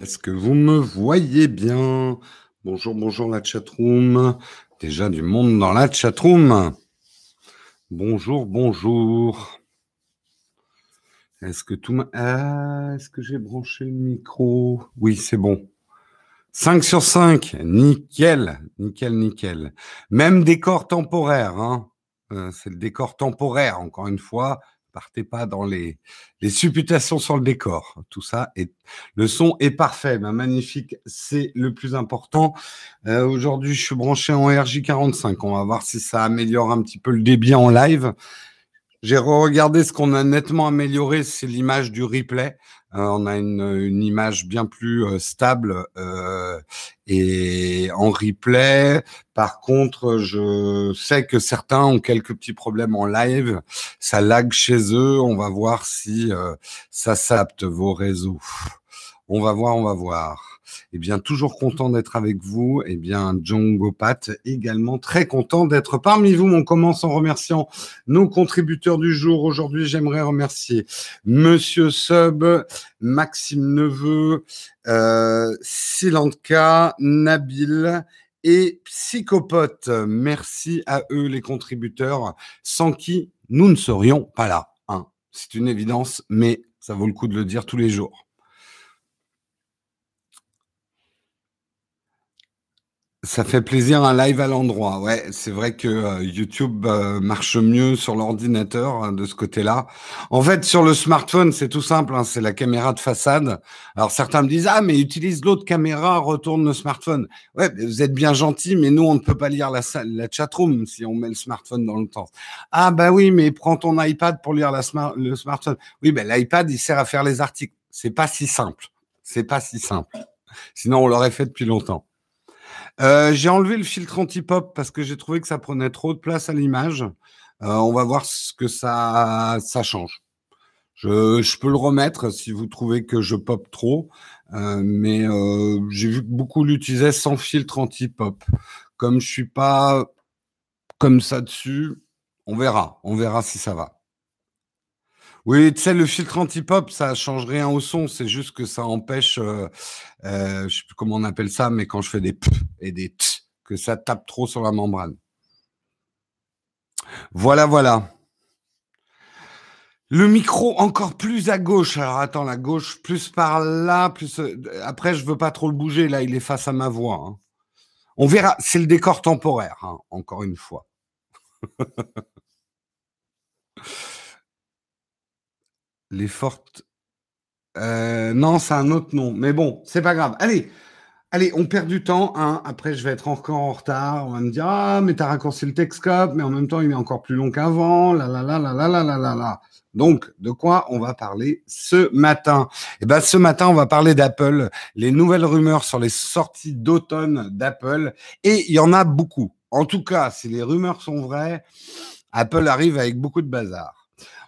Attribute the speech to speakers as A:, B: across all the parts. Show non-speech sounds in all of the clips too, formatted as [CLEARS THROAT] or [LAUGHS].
A: Est-ce que vous me voyez bien? Bonjour, bonjour la chatroom. Déjà du monde dans la chatroom. Bonjour, bonjour. Est-ce que tout ah, est-ce que j'ai branché le micro? Oui, c'est bon. 5 sur 5, nickel, nickel, nickel. Même décor temporaire, hein. Euh, c'est le décor temporaire, encore une fois partez pas dans les, supputations sur le décor. Tout ça est, le son est parfait, magnifique, c'est le plus important. Euh, aujourd'hui, je suis branché en RJ45. On va voir si ça améliore un petit peu le débit en live. J'ai regardé ce qu'on a nettement amélioré, c'est l'image du replay. Euh, on a une, image bien plus euh, stable euh, et en replay. Par contre, je sais que certains ont quelques petits problèmes en live. Ça lag chez eux. On va voir si ça s'apte vos réseaux. On va voir, on va voir. Eh bien, toujours content d'être avec vous. Eh bien, John Gopat, également très content d'être parmi vous. On commence en remerciant nos contributeurs du jour. Aujourd'hui, j'aimerais remercier Monsieur Sub, Maxime Neveu, euh, Silanka, Nabil et Psychopote. Merci à eux, les contributeurs, sans qui nous ne serions pas là. Hein. C'est une évidence, mais ça vaut le coup de le dire tous les jours. Ça fait plaisir un live à l'endroit. Ouais, c'est vrai que euh, YouTube euh, marche mieux sur l'ordinateur hein, de ce côté-là. En fait, sur le smartphone, c'est tout simple. Hein, c'est la caméra de façade. Alors certains me disent ah mais utilise l'autre caméra, retourne le smartphone. Ouais, vous êtes bien gentil, mais nous on ne peut pas lire la, la chatroom si on met le smartphone dans le temps. Ah bah oui, mais prends ton iPad pour lire le smartphone. Oui, ben l'iPad il sert à faire les articles. C'est pas si simple. C'est pas si simple. Sinon on l'aurait fait depuis longtemps. Euh, j'ai enlevé le filtre anti-pop parce que j'ai trouvé que ça prenait trop de place à l'image. Euh, on va voir ce que ça, ça change. Je, je, peux le remettre si vous trouvez que je pop trop, euh, mais euh, j'ai vu que beaucoup l'utilisaient sans filtre anti-pop. Comme je suis pas comme ça dessus, on verra, on verra si ça va. Oui, tu sais, le filtre anti-pop, ça change rien au son, c'est juste que ça empêche, euh, euh, je sais plus comment on appelle ça, mais quand je fais des p et des t, que ça tape trop sur la membrane. Voilà, voilà. Le micro encore plus à gauche. Alors attends, la gauche plus par là, plus. Euh, après, je veux pas trop le bouger. Là, il est face à ma voix. Hein. On verra. C'est le décor temporaire, hein, encore une fois. [LAUGHS] Les fortes. Euh, non, c'est un autre nom. Mais bon, c'est pas grave. Allez, allez, on perd du temps. Hein. Après, je vais être encore en retard. On va me dire Ah, mais t'as raccourci le Texcope, mais en même temps, il est encore plus long qu'avant. La la la la la la la la la. Donc, de quoi on va parler ce matin? Eh ben, ce matin, on va parler d'Apple, les nouvelles rumeurs sur les sorties d'automne d'Apple, et il y en a beaucoup. En tout cas, si les rumeurs sont vraies, Apple arrive avec beaucoup de bazar.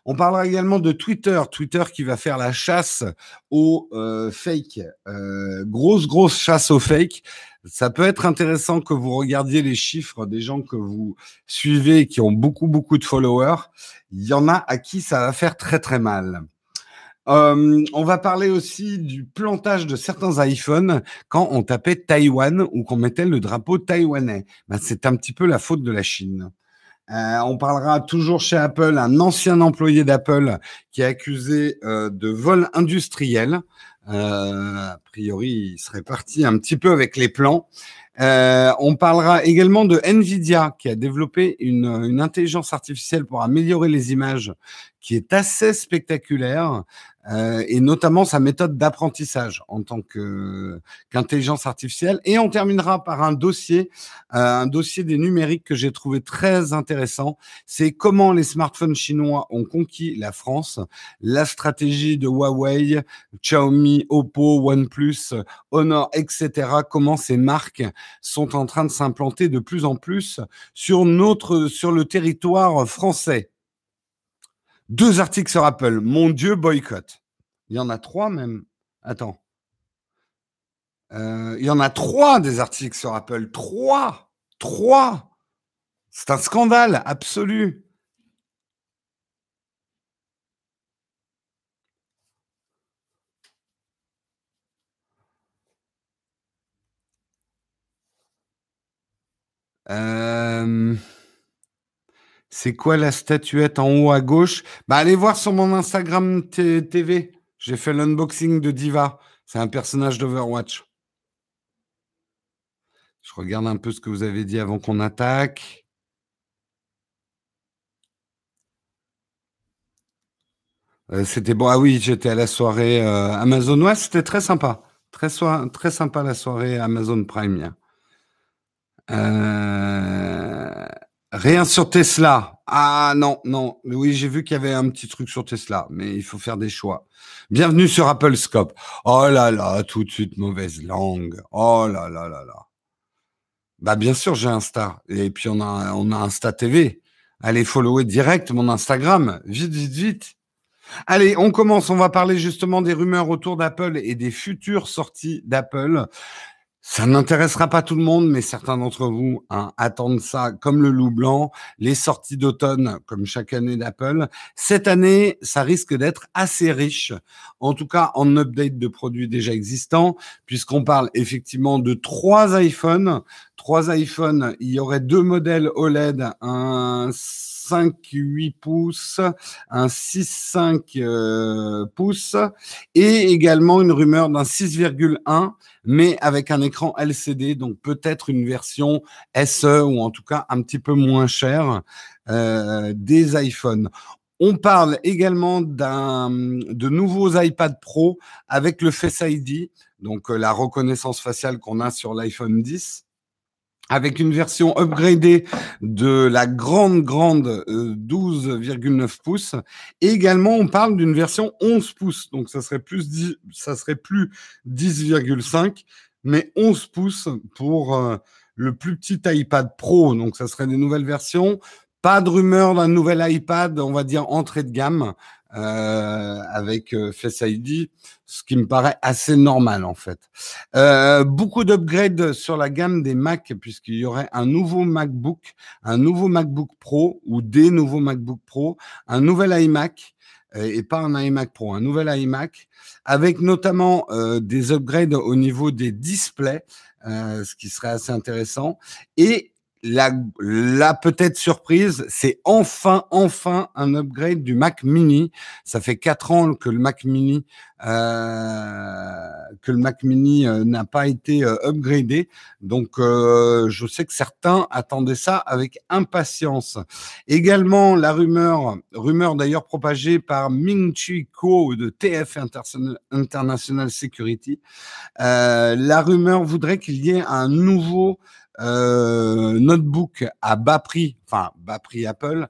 A: On parlera également de Twitter, Twitter qui va faire la chasse aux euh, fake, euh, grosse grosse chasse aux fake. Ça peut être intéressant que vous regardiez les chiffres des gens que vous suivez qui ont beaucoup beaucoup de followers. Il y en a à qui ça va faire très très mal. Euh, on va parler aussi du plantage de certains iPhones quand on tapait Taïwan ou qu'on mettait le drapeau taïwanais. Ben, c'est un petit peu la faute de la Chine. Euh, on parlera toujours chez Apple, un ancien employé d'Apple qui est accusé euh, de vol industriel. Euh, a priori, il serait parti un petit peu avec les plans. on parlera également de Nvidia qui a développé une, une, intelligence artificielle pour améliorer les images qui est assez spectaculaire. Euh, et notamment sa méthode d'apprentissage en tant qu'intelligence artificielle. Et on terminera par un dossier, euh, un dossier des numériques que j'ai trouvé très intéressant. C'est comment les smartphones chinois ont conquis la France, la stratégie de Huawei, Xiaomi, Oppo, OnePlus, Honor, etc. Comment ces marques sont en train de s'implanter de plus en plus sur notre, sur le territoire français. Deux articles sur Apple. Mon Dieu, boycott. Il y en a trois même. Attends. Euh, il y en a trois des articles sur Apple. Trois. Trois. C'est un scandale absolu. Euh, c'est quoi la statuette en haut à gauche? Bah, Allez voir sur mon Instagram TV. J'ai fait l'unboxing de Diva. C'est un personnage d'Overwatch. Je regarde un peu ce que vous avez dit avant qu'on attaque. Euh, c'était bon. Ah oui, j'étais à la soirée euh, Amazon. Ouais, c'était très sympa. Très, très sympa la soirée Amazon Prime. Euh, rien sur Tesla. Ah non, non. Oui, j'ai vu qu'il y avait un petit truc sur Tesla, mais il faut faire des choix. Bienvenue sur Apple Scope. Oh là là, tout de suite mauvaise langue. Oh là là là là. Bah bien sûr, j'ai Insta. Et puis on a, on a Insta TV. Allez follower direct mon Instagram. Vite, vite, vite. Allez, on commence. On va parler justement des rumeurs autour d'Apple et des futures sorties d'Apple. Ça n'intéressera pas tout le monde, mais certains d'entre vous hein, attendent ça comme le loup blanc. Les sorties d'automne, comme chaque année d'Apple. Cette année, ça risque d'être assez riche, en tout cas en update de produits déjà existants, puisqu'on parle effectivement de trois iPhones. Trois iPhones, il y aurait deux modèles OLED, un 5-8 pouces, un 6-5 euh, pouces et également une rumeur d'un 6,1 mais avec un écran LCD, donc peut-être une version SE ou en tout cas un petit peu moins chère euh, des iPhones. On parle également de nouveaux iPad Pro avec le Face ID, donc euh, la reconnaissance faciale qu'on a sur l'iPhone 10 avec une version upgradée de la grande, grande 12,9 euh, pouces. Et également, on parle d'une version 11 pouces. Donc, ça serait plus, 10, ça serait plus 10,5, mais 11 pouces pour euh, le plus petit iPad Pro. Donc, ça serait des nouvelles versions. Pas de rumeur d'un nouvel iPad, on va dire entrée de gamme. Euh, avec euh, Face ID, ce qui me paraît assez normal en fait. Euh, beaucoup d'upgrades sur la gamme des Mac, puisqu'il y aurait un nouveau MacBook, un nouveau MacBook Pro ou des nouveaux MacBook Pro, un nouvel iMac et pas un iMac Pro, un nouvel iMac, avec notamment des upgrades au niveau des displays, ce qui serait assez intéressant, et la, la peut-être surprise, c'est enfin, enfin un upgrade du Mac Mini. Ça fait quatre ans que le Mac Mini, euh, que le Mac Mini euh, n'a pas été euh, upgradé. Donc, je sais que certains attendaient ça avec impatience. Également, la rumeur, rumeur d'ailleurs propagée par Ming Chi Kuo de TF International Security, la rumeur voudrait qu'il y ait un nouveau euh, notebook à bas prix, enfin bas prix Apple,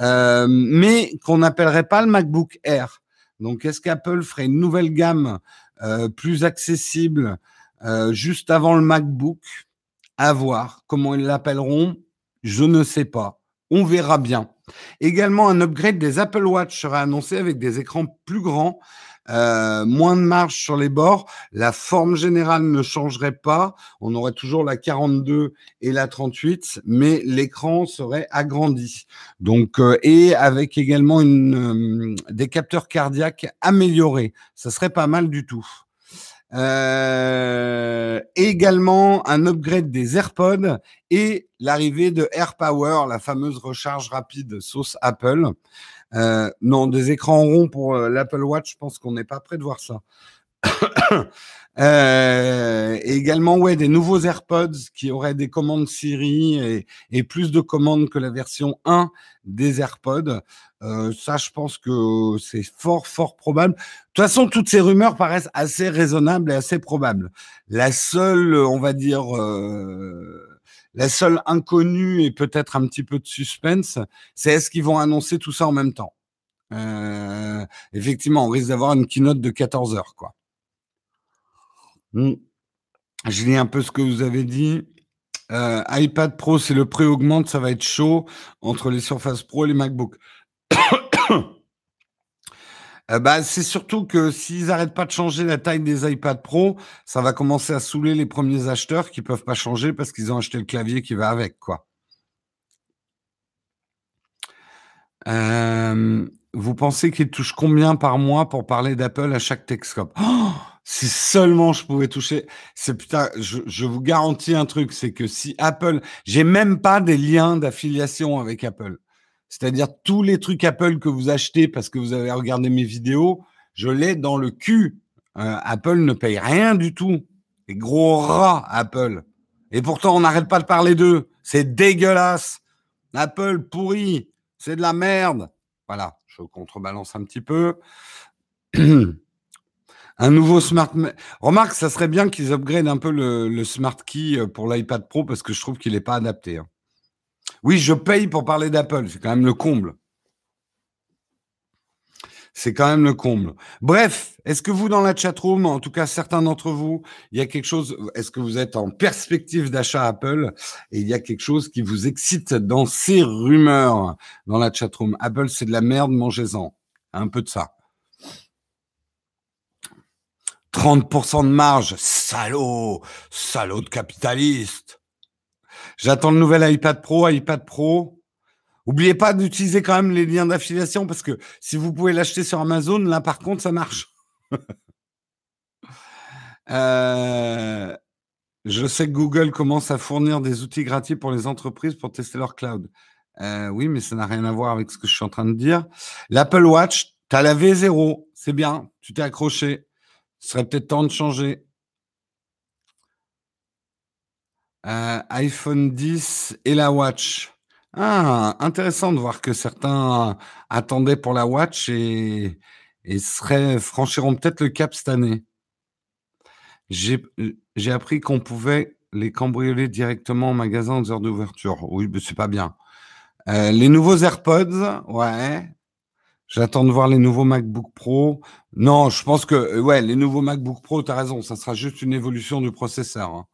A: euh, mais qu'on n'appellerait pas le MacBook Air. Donc, est-ce qu'Apple ferait une nouvelle gamme euh, plus accessible juste avant le MacBook? À voir. Comment ils l'appelleront? Je ne sais pas. On verra bien. Également, un upgrade des Apple Watch sera annoncé avec des écrans plus grands euh, moins de marge sur les bords. La forme générale ne changerait pas. On aurait toujours la 42 et la 38, mais l'écran serait agrandi. Donc, euh, et avec également une, euh, des capteurs cardiaques améliorés. Ça serait pas mal du tout. Euh, également un upgrade des AirPods et l'arrivée de AirPower, la fameuse recharge rapide sauce Apple. Euh, non, des écrans ronds pour euh, l'Apple Watch, je pense qu'on n'est pas prêt de voir ça. [COUGHS] euh, également, ouais, des nouveaux AirPods qui auraient des commandes Siri et, et plus de commandes que la version 1 des AirPods. Euh, ça, je pense que c'est fort, fort probable. De toute façon, toutes ces rumeurs paraissent assez raisonnables et assez probables. La seule, on va dire, euh, la seule inconnue et peut-être un petit peu de suspense, c'est est-ce qu'ils vont annoncer tout ça en même temps? Euh, Effectivement, on risque d'avoir une keynote de 14 heures, quoi. Hmm. Je lis un peu ce que vous avez dit. Euh, iPad Pro, si le prix augmente, ça va être chaud entre les Surface Pro et les MacBooks. Euh, bah, c'est surtout que s'ils n'arrêtent pas de changer la taille des iPad Pro, ça va commencer à saouler les premiers acheteurs qui peuvent pas changer parce qu'ils ont acheté le clavier qui va avec, quoi. Euh, vous pensez qu'ils touchent combien par mois pour parler d'Apple à chaque Texcope oh Si seulement je pouvais toucher. C'est putain, je, je vous garantis un truc, c'est que si Apple, j'ai même pas des liens d'affiliation avec Apple. C'est-à-dire tous les trucs Apple que vous achetez parce que vous avez regardé mes vidéos, je l'ai dans le cul. Euh, Apple ne paye rien du tout. Gros rat, Apple. Et pourtant, on n'arrête pas de parler d'eux. C'est dégueulasse. Apple pourri. C'est de la merde. Voilà, je contrebalance un petit peu. [CLEARS THROAT] un nouveau smart. Remarque, ça serait bien qu'ils upgradent un peu le, smart key euh, pour l'iPad Pro parce que je trouve qu'il n'est pas adapté. Hein. Oui, je paye pour parler d'Apple. C'est quand même le comble. C'est quand même le comble. Bref, est-ce que vous, dans la chatroom, en tout cas certains d'entre vous, il y a quelque chose, est-ce que vous êtes en perspective d'achat Apple et il y a quelque chose qui vous excite dans ces rumeurs dans la chatroom? Apple, c'est de la merde, mangez-en. Un peu de ça. 30% de marge, salaud, salaud de capitaliste. J'attends le nouvel iPad Pro, iPad Pro. Oubliez pas d'utiliser quand même les liens d'affiliation parce que si vous pouvez l'acheter sur Amazon, là par contre, ça marche. [LAUGHS] Euh, je sais que Google commence à fournir des outils gratuits pour les entreprises pour tester leur cloud. Euh, oui, mais ça n'a rien à voir avec ce que je suis en train de dire. L'Apple Watch, tu as la V0, c'est bien, tu t'es accroché. Ce serait peut-être temps de changer. Euh, iPhone 10 et la Watch. Ah, intéressant de voir que certains attendaient pour la Watch et, et seraient, franchiront peut-être le cap cette année. J'ai appris qu'on pouvait les cambrioler directement en magasin aux heures d'ouverture. Oui, mais c'est pas bien. Euh, les nouveaux AirPods, ouais. J'attends de voir les nouveaux MacBook Pro. Non, je pense que, ouais, les nouveaux MacBook Pro, tu as raison, ça sera juste une évolution du processeur. Hein.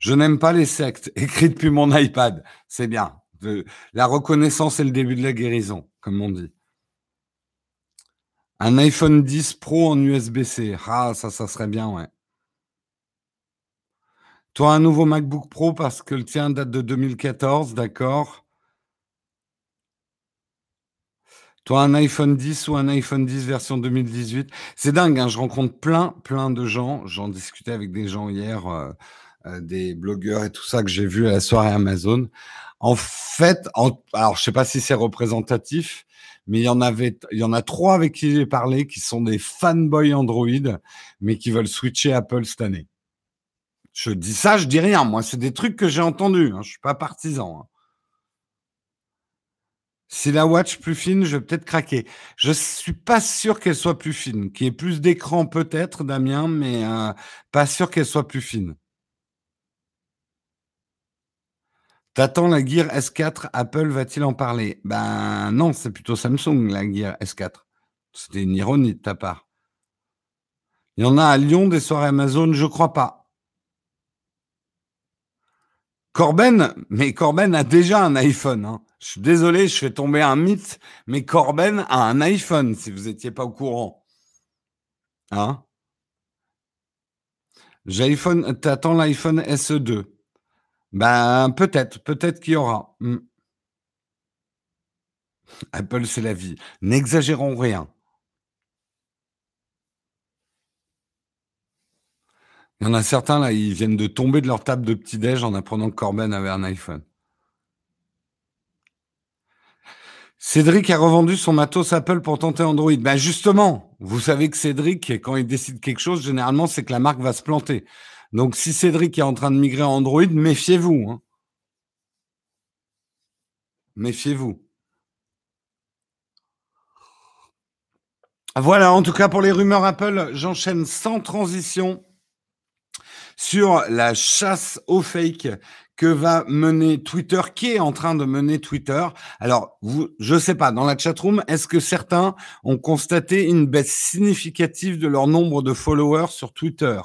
A: Je n'aime pas les sectes, [LAUGHS] écrit depuis mon iPad. C'est bien. La reconnaissance est le début de la guérison, comme on dit. Un iPhone 10 Pro en USB-C. Ah, ça, ça serait bien, ouais. Toi, un nouveau MacBook Pro parce que le tien date de 2014, d'accord. Toi, un iPhone 10 ou un iPhone 10 version 2018. C'est dingue, hein, je rencontre plein, plein de gens. J'en discutais avec des gens hier. Euh, des blogueurs et tout ça que j'ai vu à la soirée Amazon. En fait, alors je sais pas si c'est représentatif, mais il y en avait, il y en a trois avec qui j'ai parlé qui sont des fanboys Android, mais qui veulent switcher Apple cette année. Je dis ça, je dis rien. Moi, c'est des trucs que j'ai entendus. Hein. Je suis pas partisan. Hein. Si la watch plus fine, je vais peut-être craquer. Je suis pas sûr qu'elle soit plus fine. Qu'il y ait plus d'écran peut-être, Damien, mais euh, pas sûr qu'elle soit plus fine. T'attends la Gear S4, Apple va-t-il en parler? Ben non, c'est plutôt Samsung, la Gear S4. C'était une ironie de ta part. Il y en a à Lyon des soirées Amazon, je crois pas. Corben, mais Corben a déjà un iPhone. Hein. Je suis désolé, je fais tomber un mythe, mais Corben a un iPhone, si vous n'étiez pas au courant. Hein? T'attends l'iPhone SE2. Ben, peut-être, peut-être qu'il y aura. Hmm. Apple, c'est la vie. N'exagérons rien. Il y en a certains, là, ils viennent de tomber de leur table de petit-déj en apprenant que Corben avait un iPhone. Cédric a revendu son matos Apple pour tenter Android. Ben justement, vous savez que Cédric, quand il décide quelque chose, généralement, c'est que la marque va se planter. Donc, si Cédric est en train de migrer à Android, méfiez-vous. Hein. Méfiez-vous. Voilà, en tout cas pour les rumeurs Apple, j'enchaîne sans transition sur la chasse au fake que va mener Twitter, qui est en train de mener Twitter. Alors, vous, je sais pas, dans la chatroom, est-ce que certains ont constaté une baisse significative de leur nombre de followers sur Twitter?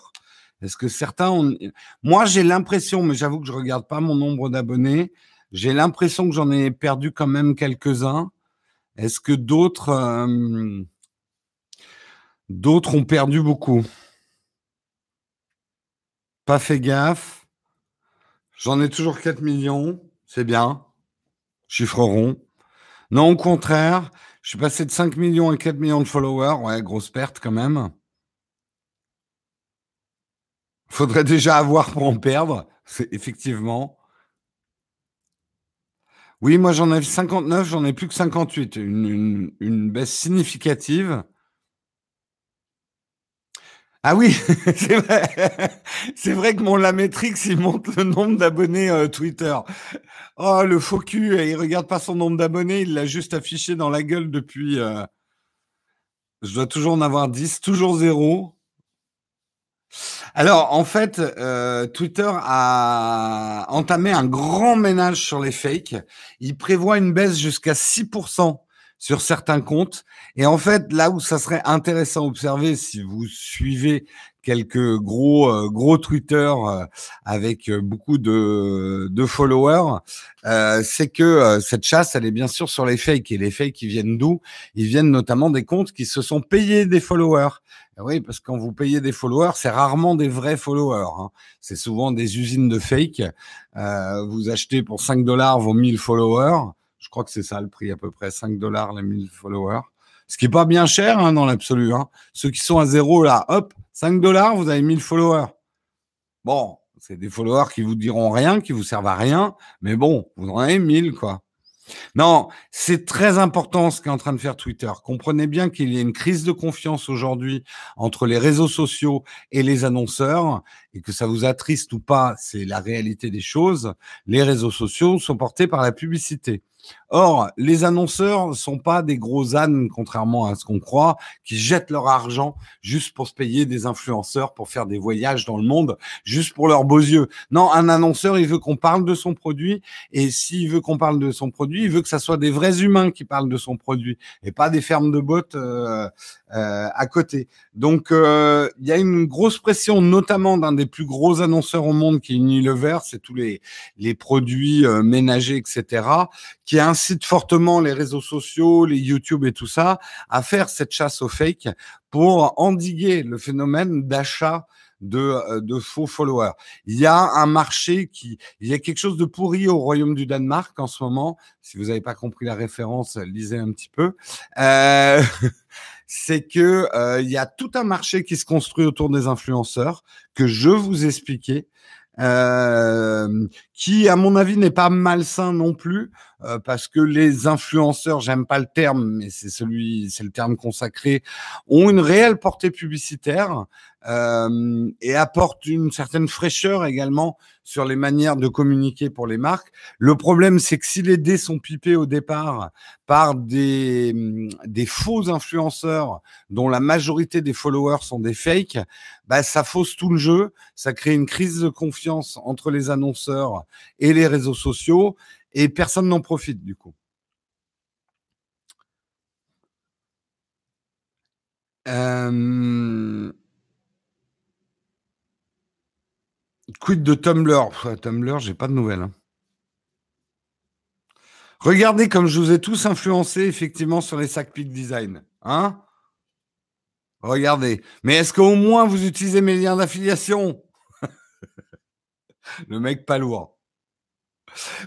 A: Est-ce que certains ont... Moi, j'ai l'impression, mais j'avoue que je regarde pas mon nombre d'abonnés, j'ai l'impression que j'en ai perdu quand même quelques-uns. Est-ce que d'autres euh, d'autres ont perdu beaucoup? Pas fait gaffe. J'en ai toujours 4 millions, c'est bien. Chiffre rond. Non, au contraire, je suis passé de 5 millions à 4 millions de followers. Ouais, grosse perte quand même. Faudrait déjà avoir pour en perdre, c'est effectivement. Oui, moi j'en ai 59, j'en ai plus que 58, une, une, baisse significative. Ah oui, [LAUGHS] c'est vrai. Que mon Lametrix, il montre le nombre d'abonnés euh, Twitter. Oh, le faux cul, il regarde pas son nombre d'abonnés, il l'a juste affiché dans la gueule depuis... Euh... Je dois toujours en avoir 10, toujours zéro. Alors, en fait, euh, Twitter a entamé un grand ménage sur les fakes. Il prévoit une baisse jusqu'à 6% sur certains comptes. Et en fait, là où ça serait intéressant à observer, si vous suivez quelques gros euh, gros Twitter euh, avec euh, beaucoup de, de followers, c'est que cette chasse, elle est bien sûr sur les fakes. Et les fakes, qui viennent d'où? Ils viennent notamment des comptes qui se sont payés des followers. oui, parce que quand vous payez des followers, c'est rarement des vrais followers. Hein. C'est souvent des usines de fakes. vous achetez pour 5 dollars vos 1000 followers. Je crois que c'est ça le prix à peu près, 5 dollars les 1000 followers. Ce qui est pas bien cher hein, dans l'absolu. Hein. Ceux qui sont à zéro là, hop, 5 dollars, vous avez 1000 followers. Bon, c'est des followers qui vous diront rien, qui vous servent à rien, mais bon, vous en avez 1000 quoi. Non, c'est très important ce qu'est en train de faire Twitter. Comprenez bien qu'il y a une crise de confiance aujourd'hui entre les réseaux sociaux et les annonceurs et que ça vous attriste ou pas, c'est la réalité des choses. Les réseaux sociaux sont portés par la publicité. Or, les annonceurs ne sont pas des gros ânes, contrairement à ce qu'on croit, qui jettent leur argent juste pour se payer des influenceurs, pour faire des voyages dans le monde, juste pour leurs beaux yeux. Non, un annonceur, il veut qu'on parle de son produit, et s'il veut qu'on parle de son produit, il veut que ça soit des vrais humains qui parlent de son produit, et pas des fermes de bottes euh, euh, à côté. Donc, euh, il y a une grosse pression, notamment d'un des plus gros annonceurs au monde, qui est Unilever, c'est tous les, les produits euh, ménagers, etc., qui incite fortement les réseaux sociaux, les YouTube et tout ça, à faire cette chasse aux fake pour endiguer le phénomène d'achat de, euh, de, faux followers. Il y a un marché qui, il y a quelque chose de pourri au royaume du Danemark en ce moment. Si vous n'avez pas compris la référence, lisez un petit peu. Euh, [LAUGHS] c'est que euh, il y a tout un marché qui se construit autour des influenceurs que je vous expliquais. Euh, qui, à mon avis, n'est pas malsain non plus, euh, parce que les influenceurs, j'aime pas le terme, mais c'est celui, c'est le terme consacré, ont une réelle portée publicitaire euh, et apportent une certaine fraîcheur également sur les manières de communiquer pour les marques. Le problème, c'est que si les dés sont pipés au départ par des, des faux influenceurs dont la majorité des followers sont des fakes, bah, ça fausse tout le jeu, ça crée une crise de confiance entre les annonceurs et les réseaux sociaux, et personne n'en profite du coup. Euh... Quid de Tumblr? Tumblr, j'ai pas de nouvelles. Hein. Regardez comme je vous ai tous influencé effectivement sur les sacs Peak Design. Hein Regardez. Mais est-ce qu'au moins vous utilisez mes liens d'affiliation? [LAUGHS] Le mec pas lourd.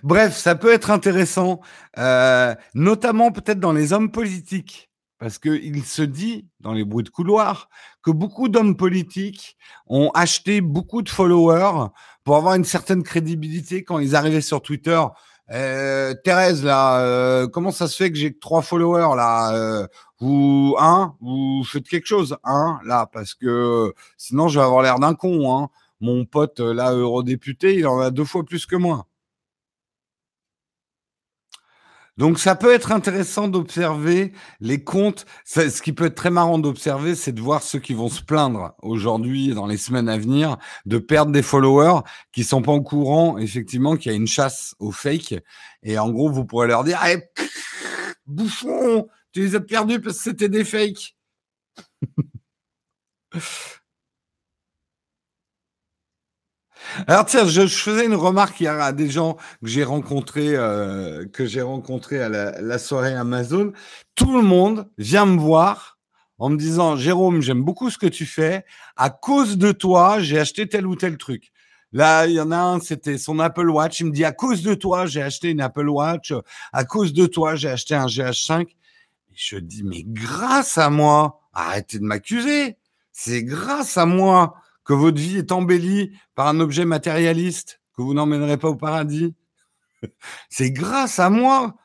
A: Bref, ça peut être intéressant, euh, notamment peut-être dans les hommes politiques, parce qu'il se dit dans les bruits de couloir que beaucoup d'hommes politiques ont acheté beaucoup de followers pour avoir une certaine crédibilité quand ils arrivaient sur Twitter. Euh, Thérèse, là, euh, comment ça se fait que j'ai trois followers là euh, Vous, hein, vous faites quelque chose, hein, là, parce que sinon je vais avoir l'air d'un con. Hein. Mon pote, là, eurodéputé, il en a deux fois plus que moi. Donc ça peut être intéressant d'observer les comptes. Ce qui peut être très marrant d'observer, c'est de voir ceux qui vont se plaindre aujourd'hui et dans les semaines à venir de perdre des followers qui sont pas au courant, effectivement, qu'il y a une chasse aux fake. Et en gros, vous pourrez leur dire, hey, eh, [LAUGHS] tu les as perdus parce que c'était des fakes. [LAUGHS] Alors tiens, je, faisais une remarque hier à des gens que j'ai rencontrés, euh, que j'ai rencontrés à la, soirée Amazon. Tout le monde vient me voir en me disant Jérôme, j'aime beaucoup ce que tu fais. À cause de toi, j'ai acheté tel ou tel truc. Là, il y en a un, c'était son Apple Watch. Il me dit à cause de toi, j'ai acheté une Apple Watch. À cause de toi, j'ai acheté un GH5. Et je dis mais grâce à moi, arrêtez de m'accuser. C'est grâce à moi que votre vie est embellie par un objet matérialiste, que vous n'emmènerez pas au paradis. [LAUGHS] C'est grâce à moi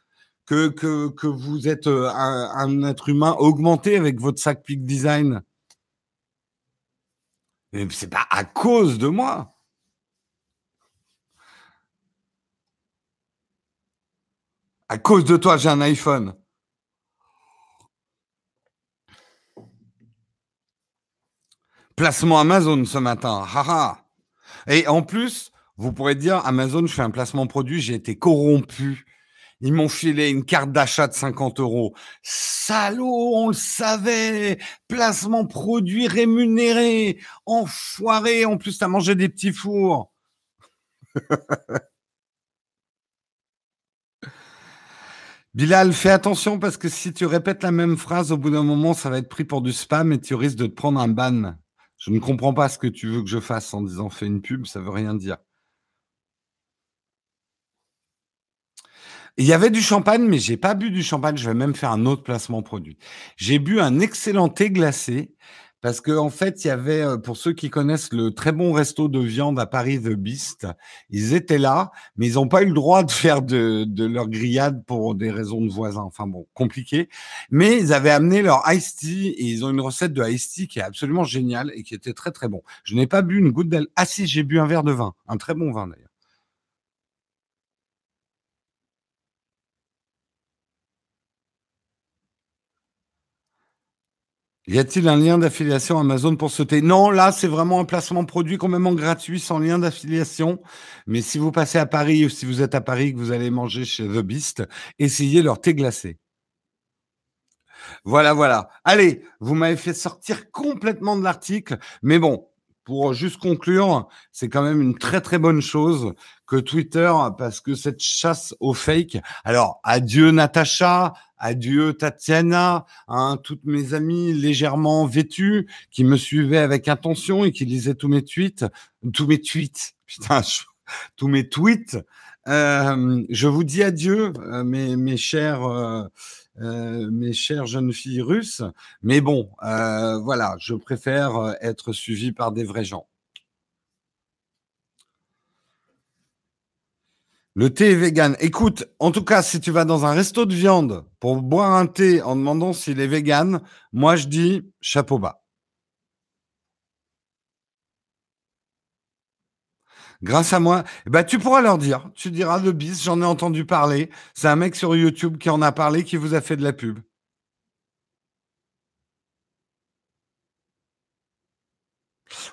A: que, vous êtes euh, un, un, être humain augmenté avec votre sac Peak Design. Mais c'est pas à cause de moi. À cause de toi, j'ai un iPhone. Placement Amazon ce matin. Haha. Et en plus, vous pourrez dire, Amazon, je fais un placement produit, j'ai été corrompu. Ils m'ont filé une carte d'achat de 50 euros. Salaud, on le savait. Placement produit rémunéré. Enfoiré. En plus, t'as mangé des petits fours. [LAUGHS] Bilal, fais attention parce que si tu répètes la même phrase, au bout d'un moment, ça va être pris pour du spam et tu risques de te prendre un ban. Je ne comprends pas ce que tu veux que je fasse en disant fais une pub, ça veut rien dire. Il y avait du champagne, mais j'ai pas bu du champagne. Je vais même faire un autre placement produit. J'ai bu un excellent thé glacé parce qu'en en fait, il y avait, euh, pour ceux qui connaissent le très bon resto de viande à Paris, The Beast, ils étaient là, mais ils n'ont pas eu le droit [LAUGHS] de faire de, de, leur grillade pour des raisons de voisins. Enfin bon, compliqué. Mais ils avaient amené leur iced tea et ils ont une recette de iced tea qui est absolument géniale et qui était très très bon. Je n'ai pas bu une goutte d'elle. Ah si, j'ai bu un verre de vin, un très bon vin d'ailleurs. Y a-t-il un lien d'affiliation Amazon pour sauter? Non, là, c'est vraiment un placement produit complètement gratuit, sans lien d'affiliation. Mais si vous passez à Paris ou si vous êtes à Paris que vous allez manger chez The Beast, essayez leur thé glacé. Voilà, voilà. Allez, vous m'avez fait sortir complètement de l'article, mais bon, pour juste conclure, c'est quand même une très très bonne chose que Twitter, parce que cette chasse au fake. Alors, adieu Natacha, adieu Tatiana, hein, toutes mes amies légèrement vêtues qui me suivaient avec attention et qui lisaient tous mes tweets, tous mes tweets, [LAUGHS] putain, tous mes tweets. Euh, je vous dis adieu, euh, mes, mes. Euh, mes chères jeunes filles russes. Mais bon, euh, voilà, je préfère être suivi par des vrais gens. Le thé est vegan. Écoute, en tout cas, si tu vas dans un resto de viande pour boire un thé en demandant s'il est vegan, moi je dis chapeau bas. grâce à moi, ben, tu pourras leur dire. Tu diras de bis, j'en ai entendu parler. C'est un mec sur YouTube qui en a parlé, qui vous a fait de la pub.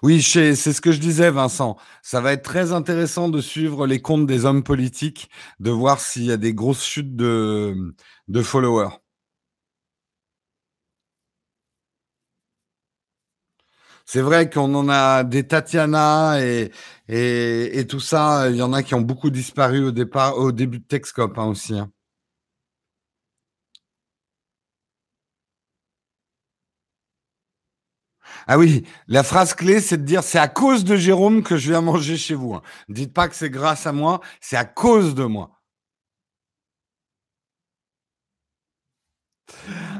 A: Oui, c'est ce que je disais, Vincent. Ça va être très intéressant de suivre les comptes des hommes politiques, de voir s'il y a des grosses chutes de, followers. C'est vrai qu'on en a des Tatiana et, et, tout ça. Il y en a qui ont beaucoup disparu au départ, au début de Texcop hein, aussi. Hein. Ah oui, la phrase clé, c'est de dire c'est à cause de Jérôme que je viens manger chez vous. Hein. Dites pas que c'est grâce à moi, c'est à cause de moi.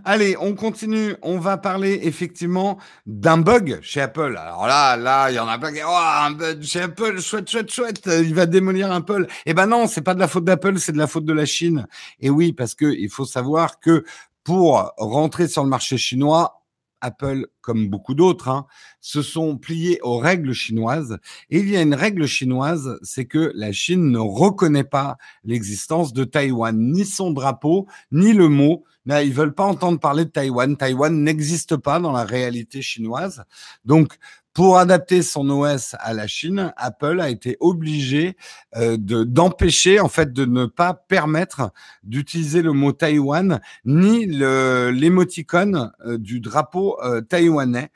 A: Allez, on continue. On va parler effectivement d'un bug chez Apple. Alors là, là, il y en a pas qui. Oh, un bug chez Apple, chouette, chouette, chouette. Il va démolir Apple. Eh ben non, c'est pas de la faute d'Apple, c'est de la faute de la Chine. Et oui, parce que il faut savoir que pour rentrer sur le marché chinois, Apple, comme beaucoup d'autres, hein, se sont pliés aux règles chinoises. Et il y a une règle chinoise, c'est que la Chine ne reconnaît pas l'existence de Taïwan, ni son drapeau, ni le mot. Là, ils veulent pas entendre parler de Taïwan. Taïwan n'existe pas dans la réalité chinoise. Donc, pour adapter son OS à la Chine, Apple a été obligé euh, de d'empêcher en fait de ne pas permettre d'utiliser le mot Taïwan ni l'émoticône euh, du drapeau euh, taïwanais.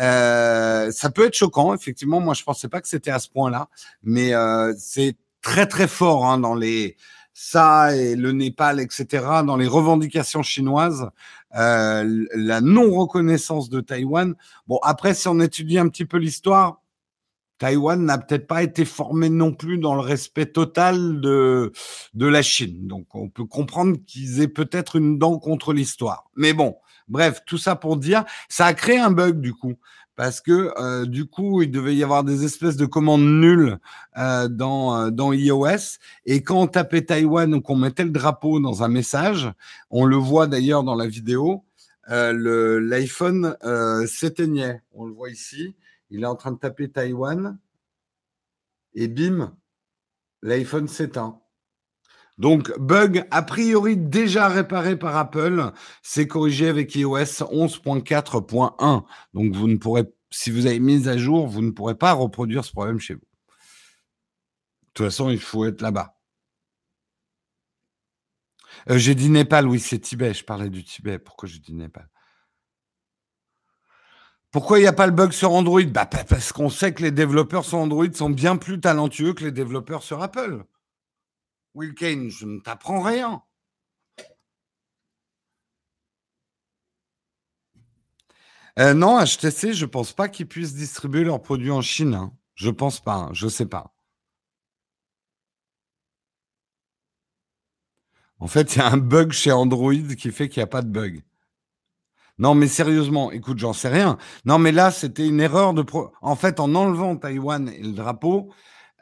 A: Euh, ça peut être choquant, effectivement. Moi, je pensais pas que c'était à ce point-là, mais c'est très très fort hein, dans les ça et le Népal, etc., dans les revendications chinoises, euh, la non-reconnaissance de Taïwan. Bon, après, si on étudie un petit peu l'histoire, Taïwan n'a peut-être pas été formé non plus dans le respect total de, de la Chine. Donc, on peut comprendre qu'ils aient peut-être une dent contre l'histoire. Mais bon, bref, tout ça pour dire, ça a créé un bug du coup parce que euh, du coup, il devait y avoir des espèces de commandes nulles euh, dans, euh, dans iOS. Et quand on tapait Taïwan ou qu'on mettait le drapeau dans un message, on le voit d'ailleurs dans la vidéo, l'iPhone s'éteignait. On le voit ici. Il est en train de taper Taïwan. Et bim, l'iPhone s'éteint. Donc, bug a priori déjà réparé par Apple, c'est corrigé avec iOS 11.4.1. Donc, vous ne pourrez, si vous avez mis à jour, vous ne pourrez pas reproduire ce problème chez vous. De toute façon, il faut être là-bas. Euh, j'ai dit Népal, oui, c'est Tibet. Je parlais du Tibet. Pourquoi je dis Népal? Pourquoi il n'y a pas le bug sur Android? Bah, Parce qu'on sait que les développeurs sur Android sont bien plus talentueux que les développeurs sur Apple. Will Kane, je ne t'apprends rien. Euh, non, HTC, je ne pense pas qu'ils puissent distribuer leurs produits en Chine. Hein. Je pense pas, hein. je ne sais pas. En fait, il y a un bug chez Android qui fait qu'il n'y a pas de bug. Non, mais sérieusement, écoute, j'en sais rien. Non, mais là, c'était une erreur de... Pro... En fait, en enlevant Taïwan et le drapeau,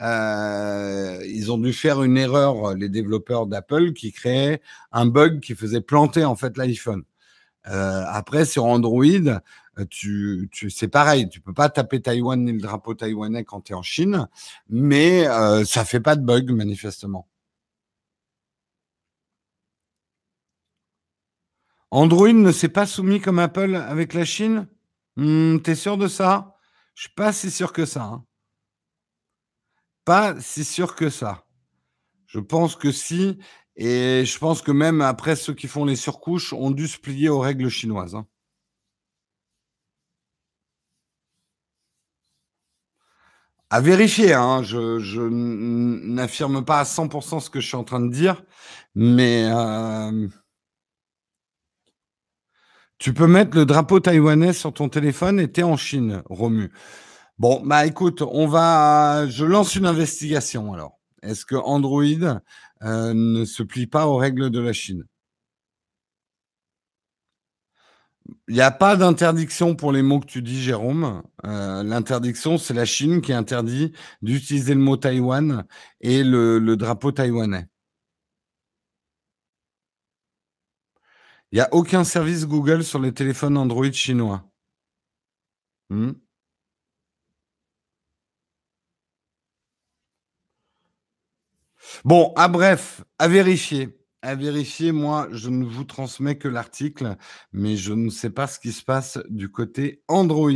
A: euh, ils ont dû faire une erreur, les développeurs d'Apple, qui créait un bug qui faisait planter en fait l'iPhone. Euh, après, sur Android, euh, tu, tu, c'est pareil, tu peux pas taper Taïwan ni le drapeau taïwanais quand tu es en Chine, mais euh, ça fait pas de bug manifestement. Android ne s'est pas soumis comme Apple avec la Chine? Hmm, T'es sûr de ça? Je suis pas si sûr que ça. Hein pas si sûr que ça. Je pense que si, et je pense que même après ceux qui font les surcouches ont dû se plier aux règles chinoises. Hein. À vérifier, hein. je, n'affirme pas à 100% ce que je suis en train de dire, mais euh, tu peux mettre le drapeau taïwanais sur ton téléphone et tu es en Chine, Romu. Bon, bah écoute, on va. Je lance une investigation alors. Est-ce que Android euh, ne se plie pas aux règles de la Chine? Il n'y a pas d'interdiction pour les mots que tu dis, Jérôme. Euh, l'interdiction, c'est la Chine qui interdit d'utiliser le mot Taïwan et le, drapeau taïwanais. Il n'y a aucun service Google sur les téléphones Android chinois. Hmm? Bon, à bref, à vérifier. À vérifier, moi, je ne vous transmets que l'article, mais je ne sais pas ce qui se passe du côté Android.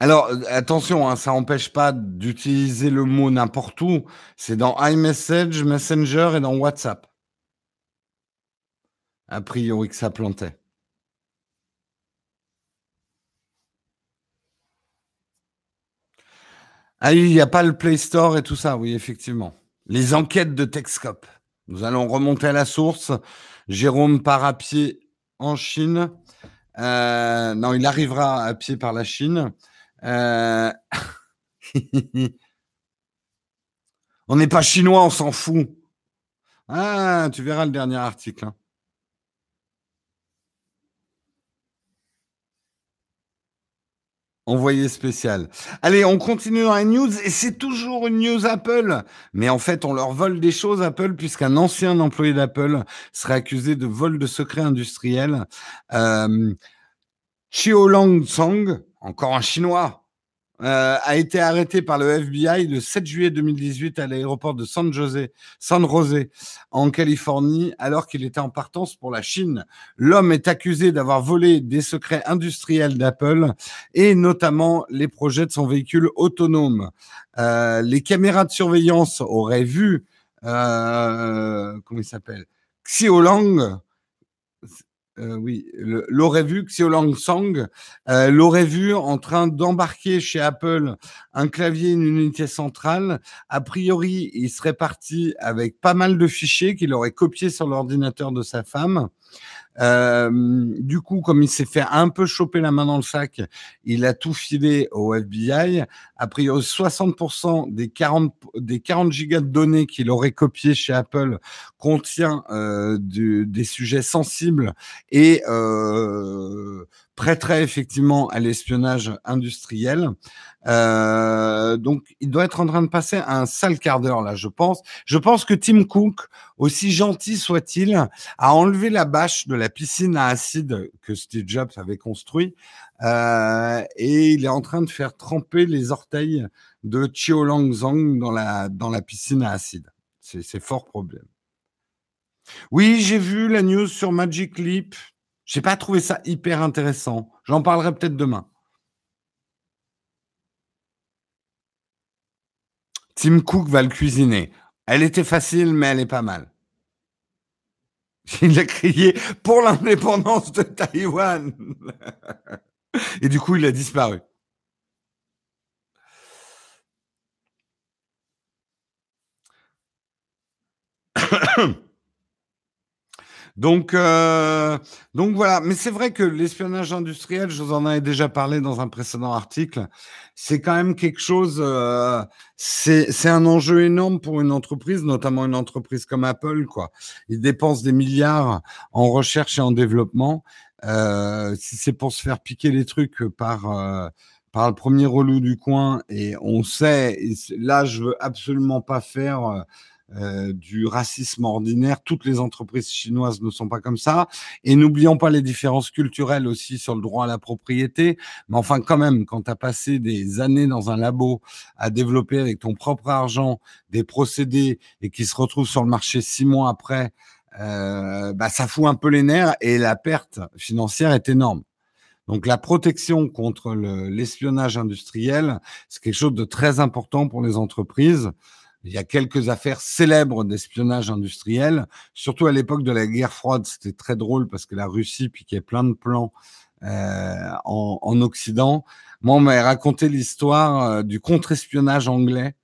A: Alors, attention, hein, ça n'empêche pas d'utiliser le mot n'importe où. C'est dans iMessage, Messenger et dans WhatsApp. A priori que ça plantait. Ah, il n'y a pas le Play Store et tout ça, oui, effectivement. Les enquêtes de Techscope. Nous allons remonter à la source. Jérôme part à pied en Chine. Euh, non, il arrivera à pied par la Chine. Euh, [LAUGHS] on n'est pas chinois, on s'en fout. Ah, tu verras le dernier article. Hein. Envoyé spécial. Allez, on continue dans les news et c'est toujours une news Apple. Mais en fait, on leur vole des choses Apple puisqu'un ancien employé d'Apple serait accusé de vol de secrets industriels. Euh, Chiolong Song, encore un chinois, euh, a été arrêté par le FBI le 7 juillet 2018 à l'aéroport de San José, San José, en Californie, alors qu'il était en partance pour la Chine. L'homme est accusé d'avoir volé des secrets industriels d'Apple et notamment les projets de son véhicule autonome. Euh, les caméras de surveillance auraient vu, euh, comment il s'appelle, Xiaolang, euh, oui, l'aurait vu, Xiaolang Sang euh, l'aurait vu en train d'embarquer chez Apple un clavier, une unité centrale. A priori, il serait parti avec pas mal de fichiers qu'il aurait copiés sur l'ordinateur de sa femme. Euh, du coup, comme il s'est fait un peu choper la main dans le sac, il a tout filé au FBI. A priori, 60% des 40, des 40 gigas de données qu'il aurait copiées chez Apple contient euh, des sujets sensibles et euh, prêterait effectivement à l'espionnage industriel. Euh, donc, il doit être en train de passer un sale quart d'heure là, je pense. Je pense que Tim Cook, aussi gentil soit-il, a enlevé la bâche de la piscine à acide que Steve Jobs avait construit euh, et il est en train de faire tremper les orteils de Chiu Lang Zhang dans la dans la piscine à acide. C'est fort problème. Oui, j'ai vu la news sur Magic Leap. J'ai pas trouvé ça hyper intéressant. J'en parlerai peut-être demain. Tim Cook va le cuisiner. Elle était facile, mais elle est pas mal. [LAUGHS] Il a crié pour l'indépendance de Taïwan. [LAUGHS] Et du coup, il a disparu. [COUGHS] Donc, euh, donc voilà. Mais c'est vrai que l'espionnage industriel, je vous en avais déjà parlé dans un précédent article, c'est quand même quelque chose. Euh, c'est un enjeu énorme pour une entreprise, notamment une entreprise comme Apple. Quoi, ils dépensent des milliards en recherche et en développement. Euh, si c'est pour se faire piquer les trucs par par le premier relou du coin, et on sait, là, je veux absolument pas faire euh, du racisme ordinaire. Toutes les entreprises chinoises ne sont pas comme ça. Et n'oublions pas les différences culturelles aussi sur le droit à la propriété. Mais enfin, quand même, quand tu as passé des années dans un labo à développer avec ton propre argent des procédés et qui se retrouvent sur le marché six mois après, euh, bah, ça fout un peu les nerfs et la perte financière est énorme. Donc la protection contre l'espionnage industriel, c'est quelque chose de très important pour les entreprises. Il y a quelques affaires célèbres d'espionnage industriel, surtout à l'époque de la guerre froide. C'était très drôle parce que la Russie piquait plein de plans euh, en, en, Occident. Moi, on m'a raconté l'histoire euh, du contre-espionnage anglais.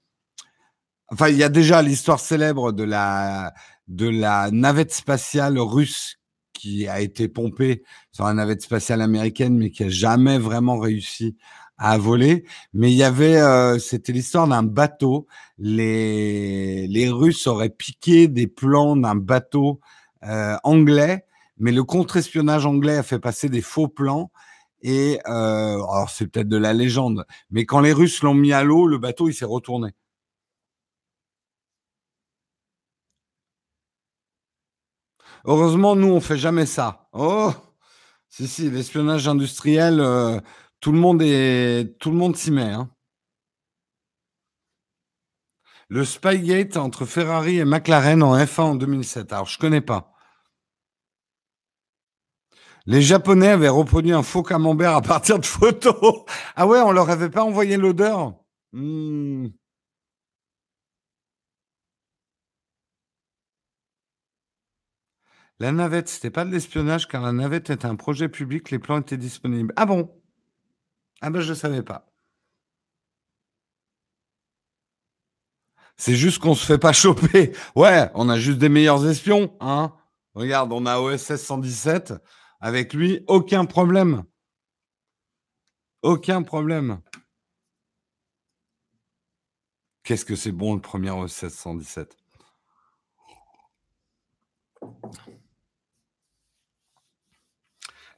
A: Enfin, il y a déjà l'histoire célèbre de la, de la navette spatiale russe qui a été pompée sur la navette spatiale américaine, mais qui a jamais vraiment réussi à voler. Mais il y avait, euh, c'était l'histoire d'un bateau. Les, les Russes auraient piqué des plans d'un bateau euh, anglais, mais le contre-espionnage anglais a fait passer des faux plans. Et euh, alors c'est peut-être de la légende, mais quand les Russes l'ont mis à l'eau, le bateau il s'est retourné. Heureusement, nous on fait jamais ça. Oh, si si, l'espionnage industriel. Tout le monde est, tout le monde s'y met. Hein. Le Spygate entre Ferrari et McLaren en F1 en 2007. Alors, je connais pas. Les Japonais avaient reproduit un faux camembert à partir de photos. Ah ouais, on leur avait pas envoyé l'odeur? Hmm. La navette, c'était pas de l'espionnage car la navette était un projet public, les plans étaient disponibles. Ah bon? Ah ben je ne savais pas. C'est juste qu'on se fait pas choper. Ouais, on a juste des meilleurs espions, hein. Regarde, on a OSS 117. Avec lui, aucun problème. Aucun problème. Qu'est-ce que c'est bon le premier OSS 117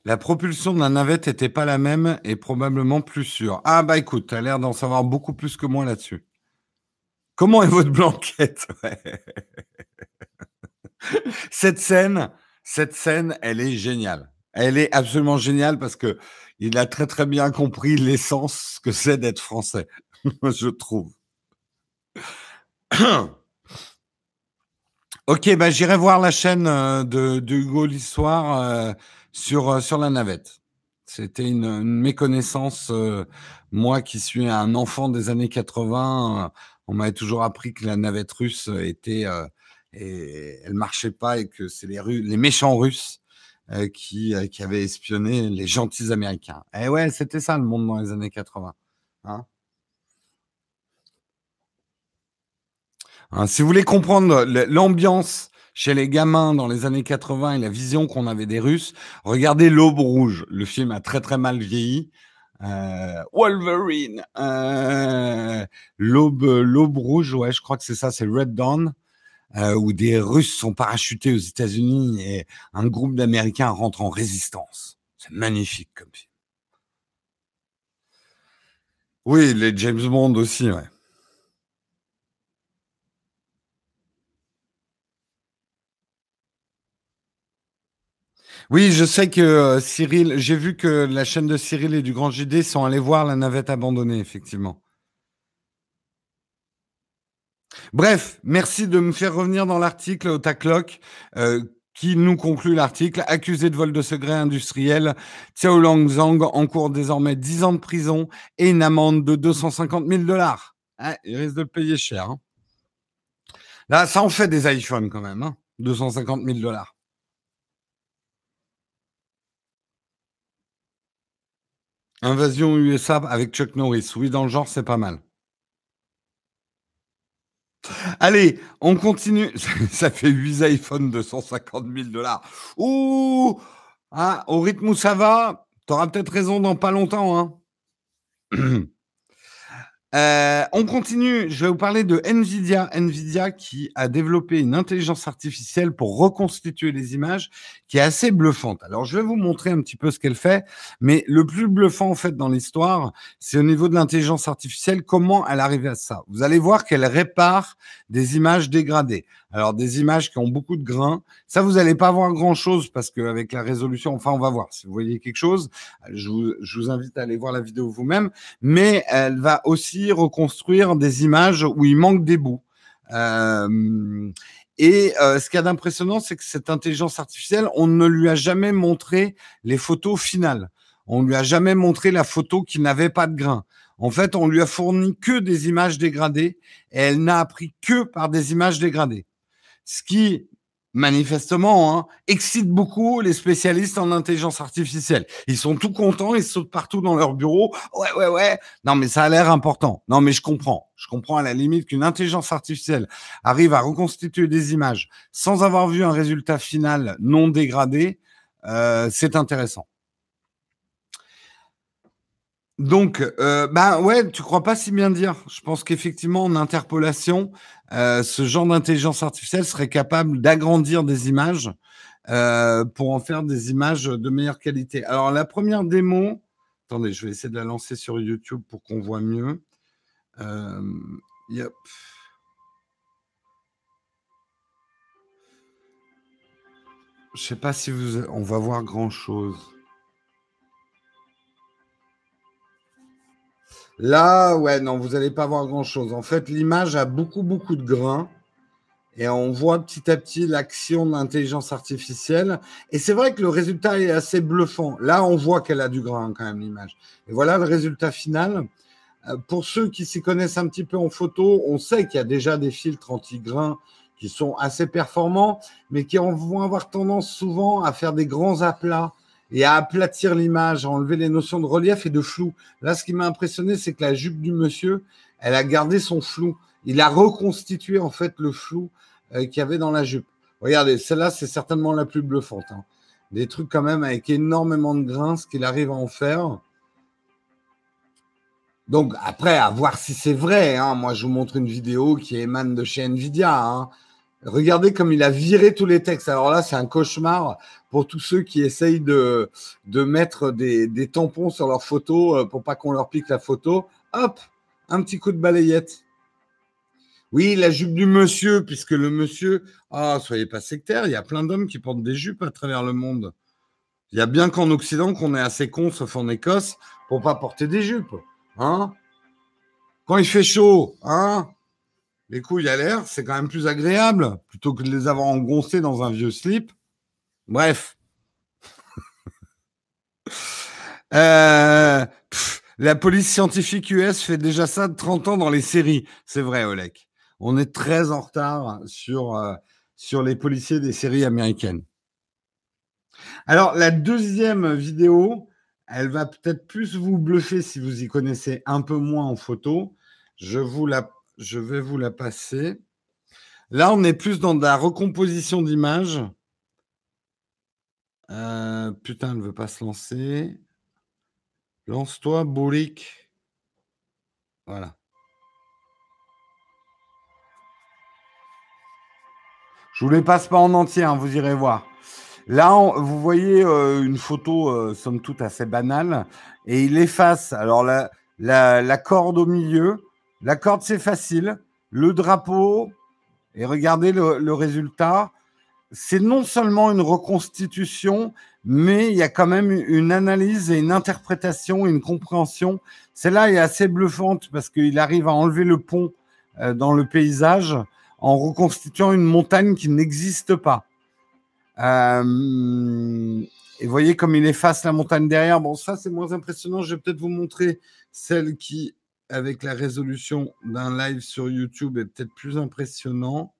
A: La propulsion de la navette n'était pas la même et probablement plus sûre. Ah bah écoute, tu as l'air d'en savoir beaucoup plus que moi là-dessus. Comment est votre blanquette? [LAUGHS] Cette scène, cette scène, elle est géniale. Elle est absolument géniale parce que il a très très bien compris l'essence que c'est d'être français, [LAUGHS] je trouve. [COUGHS] ok, bah j'irai voir la chaîne euh, de, Hugo l'histoire. Euh, sur, euh, sur la navette. C'était une, méconnaissance. Euh, moi qui suis un enfant des années 80, euh, on m'avait toujours appris que la navette russe était. et elle marchait pas et que c'est les, les méchants russes qui, qui avaient espionné les gentils américains. Et ouais, c'était ça le monde dans les années 80. Hein. Hein, si vous voulez comprendre l'ambiance chez les gamins dans les années 80 et la vision qu'on avait des Russes, regardez L'Aube Rouge. Le film a très très mal vieilli. Euh, Wolverine, euh, l'aube, rouge, ouais, je crois que c'est ça, c'est Red Dawn, euh, où des Russes sont parachutés aux États-Unis et un groupe d'Américains rentre en résistance. C'est magnifique comme film. Oui, les James Bond aussi, ouais. Oui, je sais que euh, Cyril, j'ai vu que la chaîne de Cyril et du Grand JD sont allés voir la navette abandonnée, effectivement. Bref, merci de me faire revenir dans l'article au Tacloc, euh, qui nous conclut l'article. Accusé de vol de secret industriel, Xiao Lang Zhang encourt désormais 10 ans de prison et une amende de 250 000 dollars. Ah, il risque de le payer cher. Hein. Là, ça en fait des iPhones quand même, 250 000 dollars. Invasion USA avec Chuck Norris. Oui, dans le genre, c'est pas mal. Allez, on continue. [LAUGHS] Ça fait 8 iPhones de 150 000 dollars. Ouh ah, Au rythme où ça va, tu auras peut-être raison dans pas longtemps. Hein [CLEARS THROAT] Euh, on continue. Je vais vous parler de Nvidia. Nvidia qui a développé une intelligence artificielle pour reconstituer les images qui est assez bluffante. Alors, je vais vous montrer un petit peu ce qu'elle fait, mais le plus bluffant en fait dans l'histoire, c'est au niveau de l'intelligence artificielle, comment elle arrive à ça. Vous allez voir qu'elle répare des images dégradées. Alors, des images qui ont beaucoup de grains. Ça, vous n'allez pas voir grand-chose parce qu'avec la résolution, enfin, on va voir. Si vous voyez quelque chose, je vous, invite à aller voir la vidéo vous-même. Mais elle va aussi reconstruire des images où il manque des bouts. Euh, et euh, ce qui est d'impressionnant, c'est que cette intelligence artificielle, on ne lui a jamais montré les photos finales. On lui a jamais montré la photo qui n'avait pas de grains. En fait, on lui a fourni que des images dégradées et elle n'a appris que par des images dégradées ce qui manifestement hein, excite beaucoup les spécialistes en intelligence artificielle. Ils sont tout contents, ils sautent partout dans leur bureau. Ouais, ouais, ouais. Non, mais ça a l'air important. Non, mais je comprends. Je comprends à la limite qu'une intelligence artificielle arrive à reconstituer des images sans avoir vu un résultat final non dégradé. Euh, c'est intéressant. Donc, euh, bah ouais, tu crois pas si bien dire. Je pense qu'effectivement, en interpolation, euh, ce genre d'intelligence artificielle serait capable d'agrandir des images euh, pour en faire des images de meilleure qualité. Alors, la première démo, attendez, je vais essayer de la lancer sur YouTube pour qu'on voit mieux. Euh, yep. Je sais pas si vous, on va voir grand chose. Là, ouais, non, vous n'allez pas voir grand-chose. En fait, l'image a beaucoup, beaucoup de grains. Et on voit petit à petit l'action de l'intelligence artificielle. Et c'est vrai que le résultat est assez bluffant. Là, on voit qu'elle a du grain quand même, l'image. Et voilà le résultat final. Euh, pour ceux qui s'y connaissent un petit peu en photo, on sait qu'il y a déjà des filtres anti-grains qui sont assez performants, mais qui vont avoir tendance souvent à faire des grands aplats et à aplatir l'image, à enlever les notions de relief et de flou. Là, ce qui m'a impressionné, c'est que la jupe du monsieur, elle a gardé son flou. Il a reconstitué en fait le flou euh, qu'il y avait dans la jupe. Regardez, celle-là, c'est certainement la plus bluffante. Hein. Des trucs quand même avec énormément de grains, ce qu'il arrive à en faire. Donc après, à voir si c'est vrai. Hein. Moi, je vous montre une vidéo qui émane de chez Nvidia. Hein. Regardez comme il a viré tous les textes. Alors là, c'est un cauchemar pour tous ceux qui essayent de, mettre des, des tampons sur leurs photos euh, pour pas qu'on leur pique la photo. Hop, un petit coup de balayette. Oui, la jupe du monsieur, puisque le monsieur, ah, soyez pas sectaire, il y a plein d'hommes qui portent des jupes à travers le monde. Il y a bien qu'en Occident qu'on est assez con, sauf en Écosse, pour pas porter des jupes. Hein Quand il fait chaud, hein les couilles à l'air, c'est quand même plus agréable plutôt que de les avoir engoncés dans un vieux slip. Bref. [LAUGHS] Euh, la police scientifique US fait déjà ça de 30 ans dans les séries. C'est vrai, Olek. On est très en retard sur, euh, sur les policiers des séries américaines. Alors, la deuxième vidéo, elle va peut-être plus vous bluffer si vous y connaissez un peu moins en photo. Je vous la je vais vous la passer. Là, on est plus dans la recomposition d'images. Euh, putain, elle ne veut pas se lancer. Lance-toi, Boulik. Voilà. Je vous les passe pas en entier, hein, vous irez voir. Là, vous voyez euh, une photo, euh, somme toute, assez banale, et il efface. Alors, la, corde au milieu, la corde, c'est facile. Le drapeau, et regardez le, résultat. C'est non seulement une reconstitution, mais il y a quand même une analyse et une interprétation une compréhension. Celle-là est assez bluffante parce qu'il arrive à enlever le pont euh, dans le paysage en reconstituant une montagne qui n'existe pas. Euh, et voyez comme il efface la montagne derrière. Bon, ça, c'est moins impressionnant. Je vais peut-être vous montrer celle qui, avec la résolution d'un live sur YouTube, est peut-être plus impressionnant.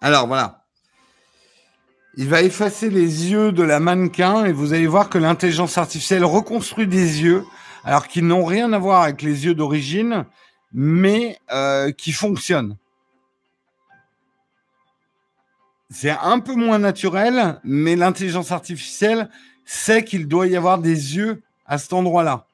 A: Alors, voilà. Il va effacer les yeux de la mannequin et vous allez voir que l'intelligence artificielle reconstruit des yeux, alors qu'ils n'ont rien à voir avec les yeux d'origine, mais euh, qui fonctionne. C'est un peu moins naturel, mais l'intelligence artificielle sait qu'il doit y avoir des yeux à cet endroit-là.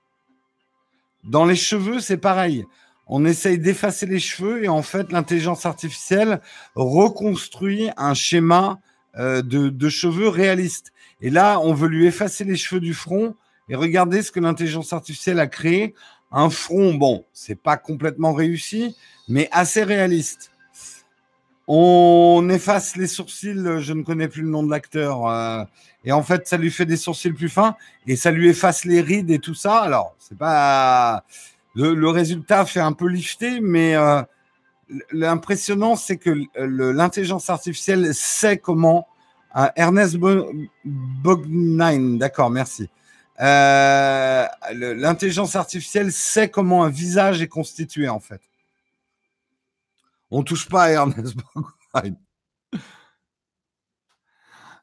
A: Dans les cheveux, c'est pareil. On essaye d'effacer les cheveux et en fait, l'intelligence artificielle reconstruit un schéma euh, de, cheveux réaliste. Et là, on veut lui effacer les cheveux du front et regardez ce que l'intelligence artificielle a créé un front, bon, c'est pas complètement réussi, mais assez réaliste. On efface les sourcils, je ne connais plus le nom de l'acteur, euh, et en fait, ça lui fait des sourcils plus fins et ça lui efface les rides et tout ça. Alors, c'est pas le, résultat fait un peu lifté, mais euh, l'impressionnant, c'est que l'intelligence artificielle sait comment. Euh, Ernest Bognein, d'accord, merci. Euh, l'intelligence artificielle sait comment un visage est constitué, en fait. On touche pas à Ernest [LAUGHS]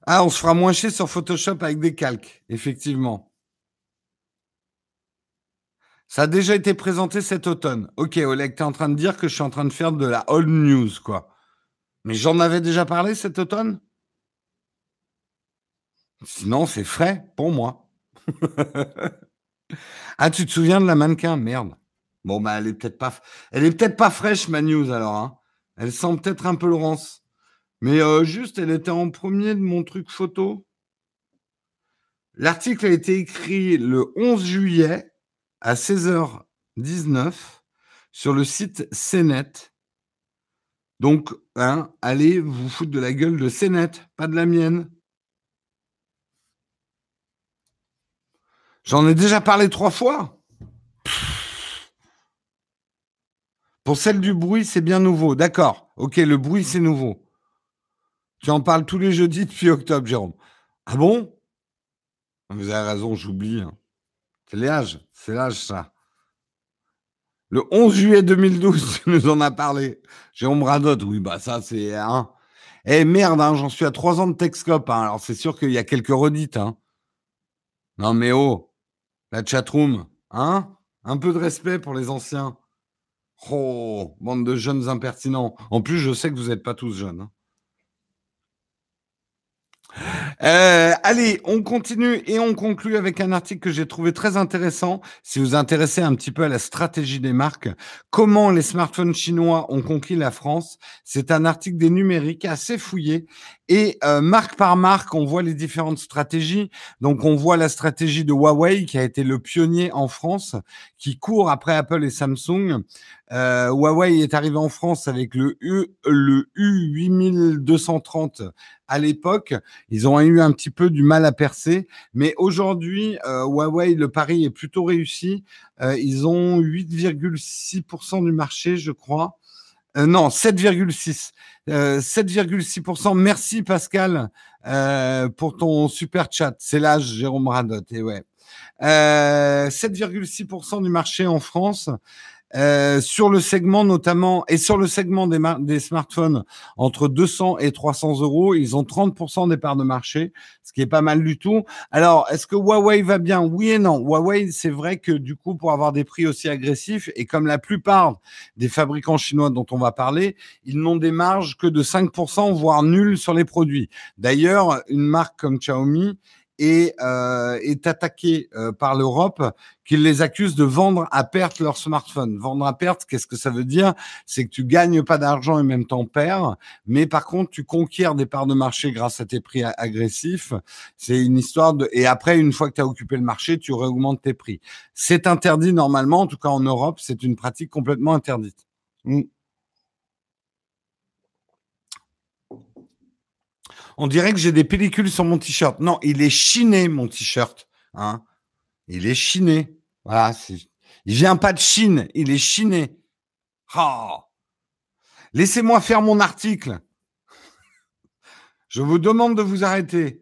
A: Ah, on se fera moins chier sur Photoshop avec des calques, effectivement. Ça a déjà été présenté cet automne. Ok, Oleg, tu es en train de dire que je suis en train de faire de la old news, quoi. Mais j'en avais déjà parlé cet automne? Sinon, c'est frais pour moi. [LAUGHS] ah, tu te souviens de la mannequin? Merde. Bon, bah, elle est peut-être pas, elle est peut-être pas fraîche, ma news, alors. Hein. Elle sent peut-être un peu Laurence. Mais euh, juste, elle était en premier de mon truc photo. L'article a été écrit le 11 juillet à 16h19 sur le site CNET. Donc, hein, allez vous foutre de la gueule de CNET, pas de la mienne. J'en ai déjà parlé trois fois. Pour celle du bruit, c'est bien nouveau. D'accord. Ok, le bruit, c'est nouveau. Tu en parles tous les jeudis depuis octobre, Jérôme. Ah bon? Vous avez raison, j'oublie. Hein. C'est l'âge. C'est l'âge, ça. Le 11 juillet 2012, [LAUGHS] tu nous en as parlé. Jérôme Radot, oui, bah ça, c'est... Hein. Eh merde, hein, j'en suis à trois ans de Texcope. Hein. Alors, c'est sûr qu'il y a quelques redites. Hein. Non, mais oh, la chatroom, hein? Un peu de respect pour les anciens. Oh, bande de jeunes impertinents. En plus, je sais que vous n'êtes pas tous jeunes. Hein. Euh, allez, on continue et on conclut avec un article que j'ai trouvé très intéressant. Si vous intéressez un petit peu à la stratégie des marques, comment les smartphones chinois ont conquis la France, c'est un article des numériques assez fouillé. Et euh, marque par marque, on voit les différentes stratégies. Donc, on voit la stratégie de Huawei qui a été le pionnier en France, qui court après Apple et Samsung. Euh, Huawei est arrivé en France avec le U, le U8230 à l'époque. Ils ont eu un petit peu du mal à percer, mais aujourd'hui, euh, Huawei, le pari est plutôt réussi. Euh, ils ont 8,6% du marché, je crois. Euh, non, 7,6. 7,6%. Merci Pascal pour ton super chat. C'est l'âge, Jérôme Radot. Et ouais. 7,6% du marché en France. Euh, sur le segment notamment et sur le segment des, smartphones entre 200 et 300 euros, ils ont 30% des parts de marché, ce qui est pas mal du tout. Alors, est-ce que Huawei va bien? Oui et non. Huawei, c'est vrai que du coup, pour avoir des prix aussi agressifs et comme la plupart des fabricants chinois dont on va parler, ils n'ont des marges que de 5%, voire nulles sur les produits. D'ailleurs, une marque comme Xiaomi et euh, est attaqué euh, par l'Europe qui les accuse de vendre à perte leur smartphone. Vendre à perte, qu'est-ce que ça veut dire? C'est que tu gagnes pas d'argent et même t'en perds, mais par contre tu conquiers des parts de marché grâce à tes prix agressifs. C'est une histoire de et après une fois que tu as occupé le marché, tu réaugmentes tes prix. C'est interdit normalement, en tout cas en Europe, c'est une pratique complètement interdite. Mmh. On dirait que j'ai des pellicules sur mon t-shirt. Non, il est chiné, mon t-shirt. Hein il est chiné. Voilà. Il vient pas de Chine, il est chiné. Oh. Laissez-moi faire mon article. Je vous demande de vous arrêter.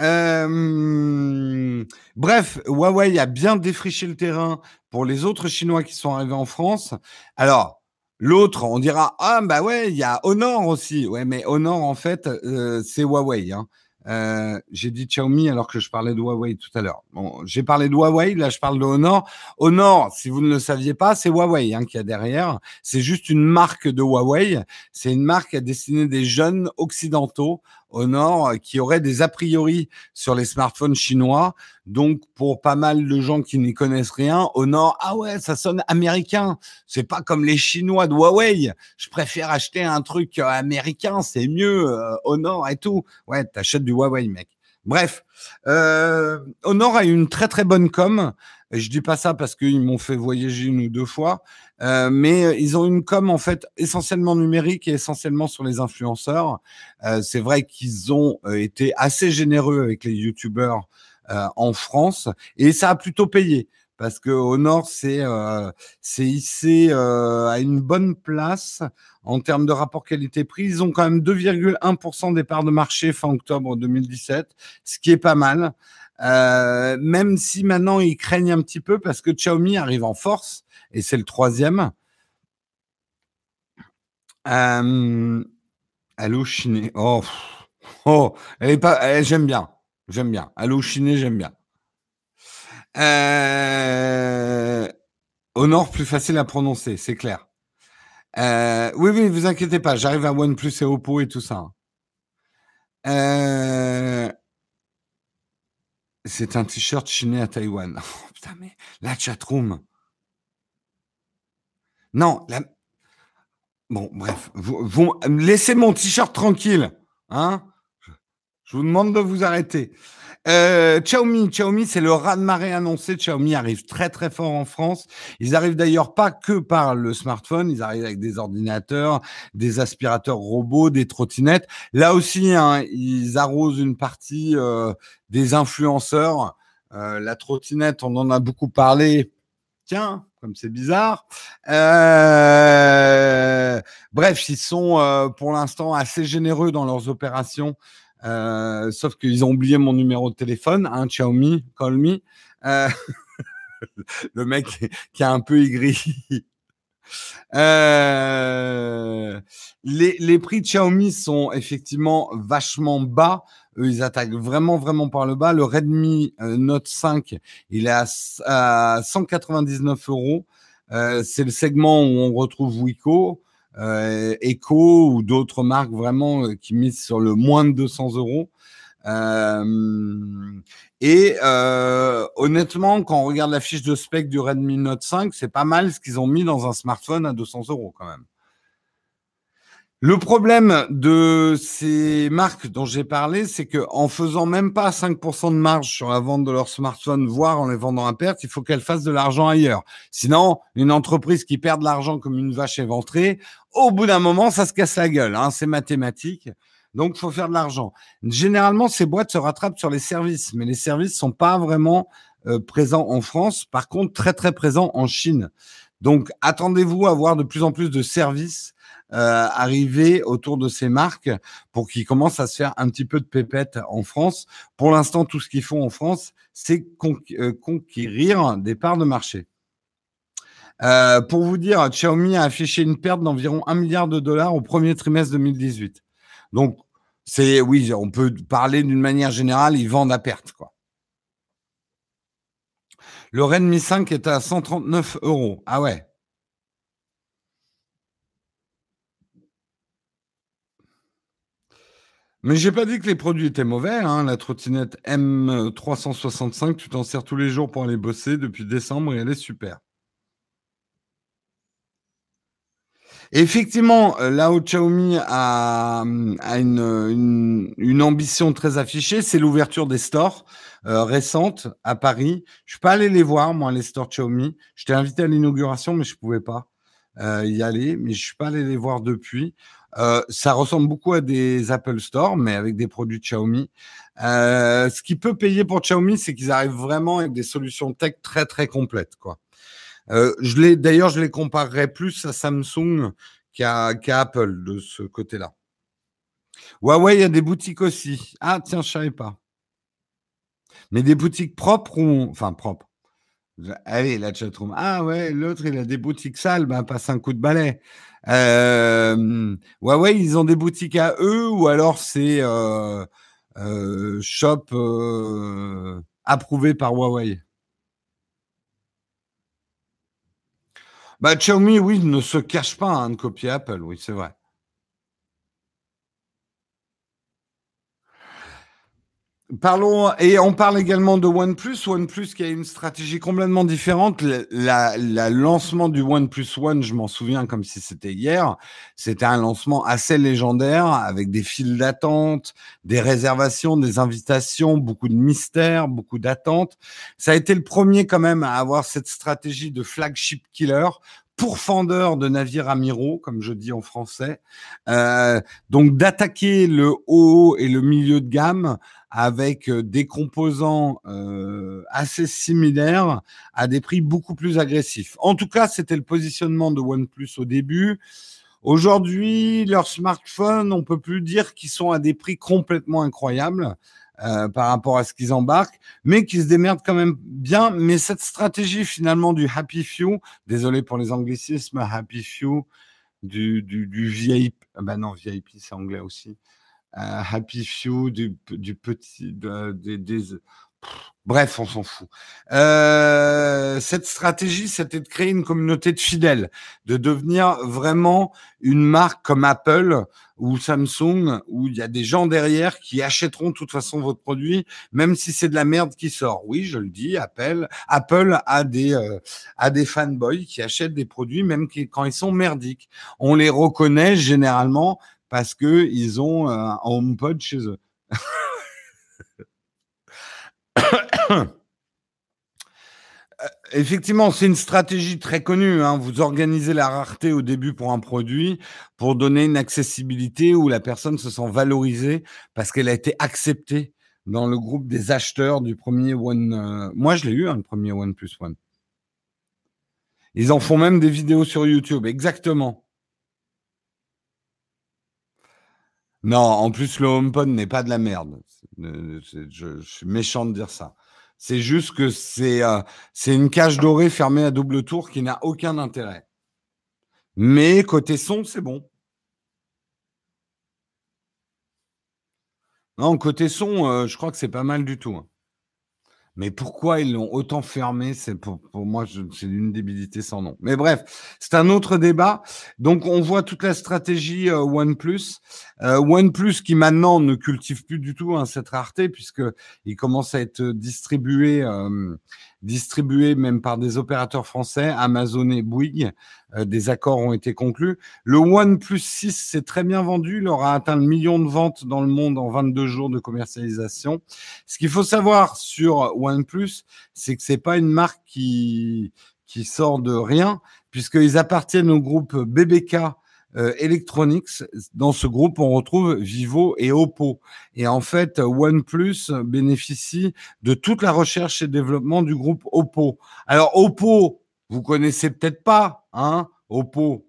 A: Euh, bref, Huawei a bien défriché le terrain pour les autres Chinois qui sont arrivés en France. Alors, L'autre, on dira ah bah ouais, il y a Honor aussi. Ouais, mais Honor en fait, euh, c'est Huawei. Hein. Euh, j'ai dit Xiaomi alors que je parlais de Huawei tout à l'heure. Bon, j'ai parlé de Huawei, là je parle de Honor. Honor, si vous ne le saviez pas, c'est Huawei hein, qui a derrière. C'est juste une marque de Huawei. C'est une marque à destiner des jeunes occidentaux Honor euh, qui aurait des a priori sur les smartphones chinois. Donc, pour pas mal de gens qui n'y connaissent rien, Honor, ah ouais, ça sonne américain. C'est pas comme les Chinois de Huawei. Je préfère acheter un truc euh, américain, c'est mieux, euh, Honor et tout. Ouais, t'achètes du Huawei, mec. Bref, euh, Honor a une très très bonne com. Je dis pas ça parce qu'ils m'ont fait voyager une ou deux fois, euh, mais ils ont une com en fait essentiellement numérique et essentiellement sur les influenceurs. Euh, c'est vrai qu'ils ont euh, été assez généreux avec les youtubeurs euh, en France et ça a plutôt payé parce que au nord c'est euh, hissé euh, à une bonne place en termes de rapport qualité-prix. Ils ont quand même 2,1% des parts de marché fin octobre 2017, ce qui est pas mal. Euh, même si maintenant ils craignent un petit peu parce que Xiaomi arrive en force et c'est le troisième. Allô Chiné. Oh, oh, elle est pas. J'aime bien. J'aime bien. Chiné, j'aime bien. Euh, Honor, plus facile à prononcer, c'est clair. Euh, oui, oui, vous inquiétez pas, j'arrive à OnePlus et Oppo et tout ça. Euh, c'est un t-shirt chiné à Taïwan. [LAUGHS] Oh, putain, mais la chatroom. Non, la... bon, bref, vous, vous laissez mon t-shirt tranquille, hein Je vous demande de vous arrêter. Euh, Xiaomi, Xiaomi, c'est le raz-de-marée annoncé. Xiaomi arrive très très fort en France. Ils arrivent d'ailleurs pas que par le smartphone, ils arrivent avec des ordinateurs, des aspirateurs robots, des trottinettes. Là aussi, hein, ils arrosent une partie euh, des influenceurs. Euh, la trottinette, on en a beaucoup parlé. Tiens, comme c'est bizarre. Euh, bref, ils sont euh, pour l'instant assez généreux dans leurs opérations euh, sauf qu'ils ont oublié mon numéro de téléphone, hein, Xiaomi, call me. Euh, [LAUGHS] le mec qui a un peu aigri. [LAUGHS] Euh, les, les, prix de Xiaomi sont effectivement vachement bas. Eux, ils attaquent vraiment, vraiment par le bas. Le Redmi euh, Note 5, il est à, à 199 euros. Euh, c'est le segment où on retrouve Wiko Echo ou d'autres marques vraiment euh, qui misent sur le moins de 200 euros. Euh, et euh, honnêtement, quand on regarde la fiche de spec du Redmi Note 5, c'est pas mal ce qu'ils ont mis dans un smartphone à 200 euros quand même. Le problème de ces marques dont j'ai parlé, c'est que en faisant même pas 5% de marge sur la vente de leur smartphone, voire en les vendant à perte, il faut qu'elles fassent de l'argent ailleurs. Sinon, une entreprise qui perd de l'argent comme une vache éventrée, au bout d'un moment, ça se casse la gueule. Hein, c'est mathématique. Donc, il faut faire de l'argent. Généralement, ces boîtes se rattrapent sur les services, mais les services sont pas vraiment euh, présents en France. Par contre, très très présents en Chine. Donc, attendez-vous à voir de plus en plus de services euh, arriver autour de ces marques pour qu'ils commencent à se faire un petit peu de pépette en France. Pour l'instant, tout ce qu'ils font en France, c'est euh, conquérir des parts de marché. Euh, pour vous dire, Xiaomi a affiché une perte d'environ 1 milliard de dollars au premier trimestre 2018. Donc, c'est oui, on peut parler d'une manière générale, ils vendent à perte. Quoi. Le Redmi 5 est à 139 euros. Ah ouais. Mais j'ai pas dit que les produits étaient mauvais. Hein. La trottinette M365, tu t'en sers tous les jours pour aller bosser depuis décembre et elle est super. Effectivement, euh, là où Xiaomi a, une, ambition très affichée, c'est l'ouverture des stores euh, récentes à Paris. Je suis pas allé les voir, moi, les stores Xiaomi. J'étais invité à l'inauguration, mais je pouvais pas euh, y aller. Mais je suis pas allé les voir depuis. Ça ressemble beaucoup à des Apple Store, mais avec des produits Xiaomi. ce qui peut payer pour Xiaomi, c'est qu'ils arrivent vraiment avec des solutions tech très très complètes, quoi. Euh, d'ailleurs, je les comparerais plus à Samsung qu'à, Apple de ce côté-là. Huawei, il y a des boutiques aussi. Ah, tiens, je ne savais pas. Mais des boutiques propres ou. Enfin, propres. Allez, la chatroom. Ah ouais, l'autre, il a des boutiques sales, ben, passe un coup de balai. Euh, Huawei, ils ont des boutiques à eux ou alors c'est euh, euh shop approuvé par Huawei? Bah, Xiaomi, oui, ne se cache pas hein, de copier Apple, oui, c'est vrai. Parlons, et on parle également de OnePlus. OnePlus qui a une stratégie complètement différente. Le lancement du OnePlus One, je m'en souviens comme si c'était hier, c'était un lancement assez légendaire avec des files d'attente, des réservations, des invitations, beaucoup de mystères, beaucoup d'attentes. Ça a été le premier quand même à avoir cette stratégie de flagship killer pourfendeur de navires amiraux, comme je dis en français. Euh, donc d'attaquer le haut et le milieu de gamme avec euh, des composants euh, assez similaires à des prix beaucoup plus agressifs. En tout cas, c'était le positionnement de OnePlus au début. Aujourd'hui, leurs smartphones, on peut plus dire qu'ils sont à des prix complètement incroyables. Euh, par rapport à ce qu'ils embarquent, mais qui se démerdent quand même bien. Mais cette stratégie finalement du Happy Few, désolé pour les anglicismes, Happy Few, du, du, VIP, ah ben non, VIP c'est anglais aussi, euh, Happy Few, du, du petit, des Bref, on s'en fout. Euh, cette stratégie, c'était de créer une communauté de fidèles, de devenir vraiment une marque comme Apple ou Samsung, où il y a des gens derrière qui achèteront de toute façon votre produit, même si c'est de la merde qui sort. Oui, je le dis, Apple, Apple a des euh, a des fanboys qui achètent des produits même quand ils sont merdiques. On les reconnaît généralement parce que ils ont un HomePod chez eux. [LAUGHS] [COUGHS] Euh, effectivement, c'est une stratégie très connue. Hein. Vous organisez la rareté au début pour un produit pour donner une accessibilité où la personne se sent valorisée parce qu'elle a été acceptée dans le groupe des acheteurs du premier One. Euh, moi, je l'ai eu, hein, le premier One Plus One. Ils en font même des vidéos sur YouTube, exactement. Non, en plus, le HomePod n'est pas de la merde. Je, suis méchant de dire ça. C'est juste que c'est euh, une cage dorée fermée à double tour qui n'a aucun intérêt. Mais côté son, c'est bon. Non, côté son, euh, je crois que c'est pas mal du tout. Hein. Mais pourquoi ils l'ont autant fermé C'est pour, moi, c'est une débilité sans nom. Mais bref, c'est un autre débat. Donc, on voit toute la stratégie euh, OnePlus. Euh, OnePlus qui maintenant ne cultive plus du tout hein, cette rareté puisque il commence à être distribué euh, distribué même par des opérateurs français, Amazon et Bouygues. Euh, des accords ont été conclus. Le OnePlus 6 s'est très bien vendu. Il aura atteint le million de ventes dans le monde en 22 jours de commercialisation. Ce qu'il faut savoir sur OnePlus, c'est que c'est pas une marque qui, qui sort de rien, puisqu'ils appartiennent au groupe BBK euh, Electronics. Dans ce groupe, on retrouve Vivo et Oppo. Et en fait, OnePlus bénéficie de toute la recherche et développement du groupe Oppo. Alors, Oppo, vous connaissez peut-être pas, hein, Oppo.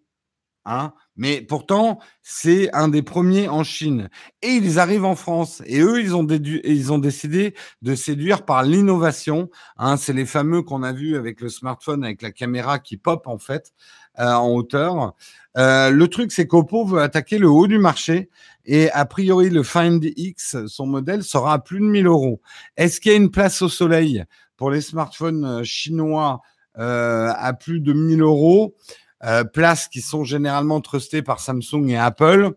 A: Hein mais pourtant, c'est un des premiers en Chine. Et ils arrivent en France. Et eux, ils ont, ils ont décidé de séduire par l'innovation. Hein, c'est les fameux qu'on a vus avec le smartphone, avec la caméra qui pop en fait en hauteur. Euh, le truc, c'est qu'Oppo veut attaquer le haut du marché. Et a priori, le Find X, son modèle, sera à plus de 1000 euros. Est-ce qu'il y a une place au soleil pour les smartphones euh, chinois à plus de 1000 euros? Euh, places qui sont généralement trustées par Samsung et Apple?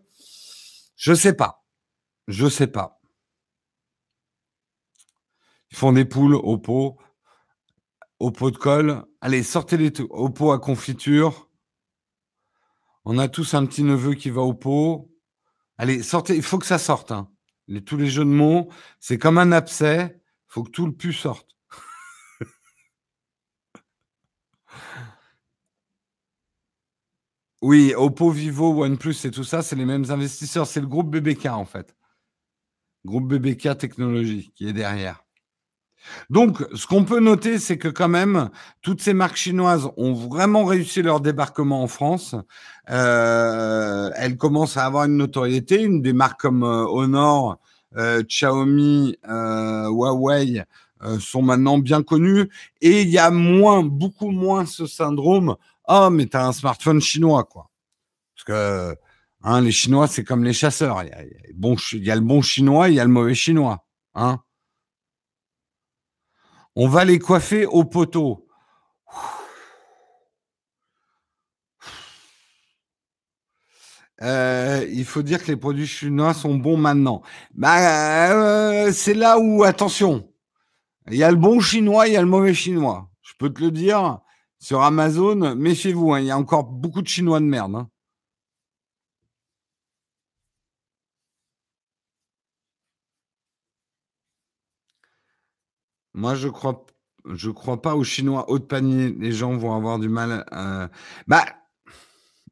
A: Je sais pas. Je sais pas. Ils font des poules au pot, au pot de colle. Allez, sortez les au pot à confiture. On a tous un petit neveu qui va au pot. Allez, sortez. Il faut que ça sorte. Hein. tous les jeux de mots, c'est comme un abcès. Il faut que tout le pu sorte. [LAUGHS] Oui, Oppo, Vivo, OnePlus et tout ça, c'est les mêmes investisseurs. C'est le groupe BBK, en fait. Groupe BBK Technologie qui est derrière. Donc, ce qu'on peut noter, c'est que quand même, toutes ces marques chinoises ont vraiment réussi leur débarquement en France. Euh, elles commencent à avoir une notoriété. Une des marques comme euh, Honor, euh, Xiaomi, Huawei sont maintenant bien connues. Et il y a moins, beaucoup moins ce syndrome oh, mais t'as un smartphone chinois, quoi. Parce que hein, les Chinois, c'est comme les chasseurs. Il y, a, le bon chinois, il y a le mauvais chinois. Hein On va les coiffer au poteau. Euh, il faut dire que les produits chinois sont bons maintenant. Bah, euh, c'est là où, attention, il y a le bon chinois, il y a le mauvais chinois. Je peux te le dire, sur Amazon, méfiez-vous, hein, il y a encore beaucoup de Chinois de merde. Hein. Moi, je crois, je crois pas aux Chinois haut de panier. Les gens vont avoir du mal. Euh, bah,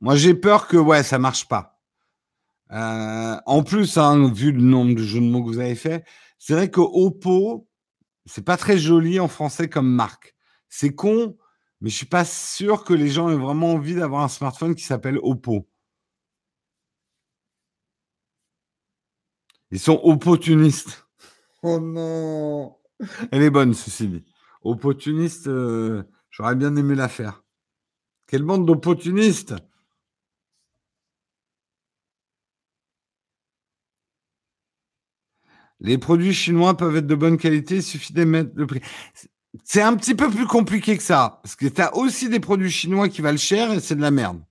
A: moi, j'ai peur que ouais, ça marche pas. Euh, en plus, hein, vu le nombre de jeux de mots que vous avez fait, c'est vrai que Oppo, c'est pas très joli en français comme marque. C'est con, mais je suis pas sûr que les gens aient vraiment envie d'avoir un smartphone qui s'appelle Oppo. Ils sont opportunistes. Oh non Elle est bonne, ceci dit. Opportuniste, euh, j'aurais bien aimé la faire. Quelle bande d'opportunistes Les produits chinois peuvent être de bonne qualité, il suffit d'émettre le prix. C'est un petit peu plus compliqué que ça. Parce que tu as aussi des produits chinois qui valent cher et c'est de la merde.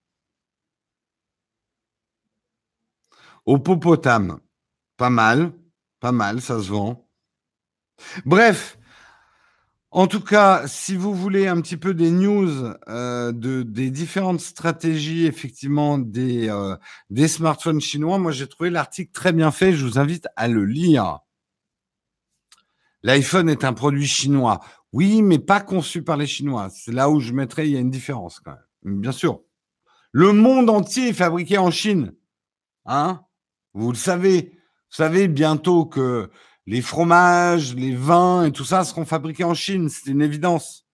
A: Au. Pas mal. Pas mal, ça se vend. Bref. En tout cas, si vous voulez un petit peu des news euh, de, des différentes stratégies, effectivement, des, euh, des smartphones chinois, moi j'ai trouvé l'article très bien fait. Je vous invite à le lire. L'iPhone est un produit chinois. Oui, mais pas conçu par les Chinois. C'est là où je mettrais, il y a une différence quand même. Bien sûr. Le monde entier est fabriqué en Chine. Hein? Vous le savez. Vous savez bientôt que les fromages, les vins et tout ça seront fabriqués en Chine. C'est une évidence.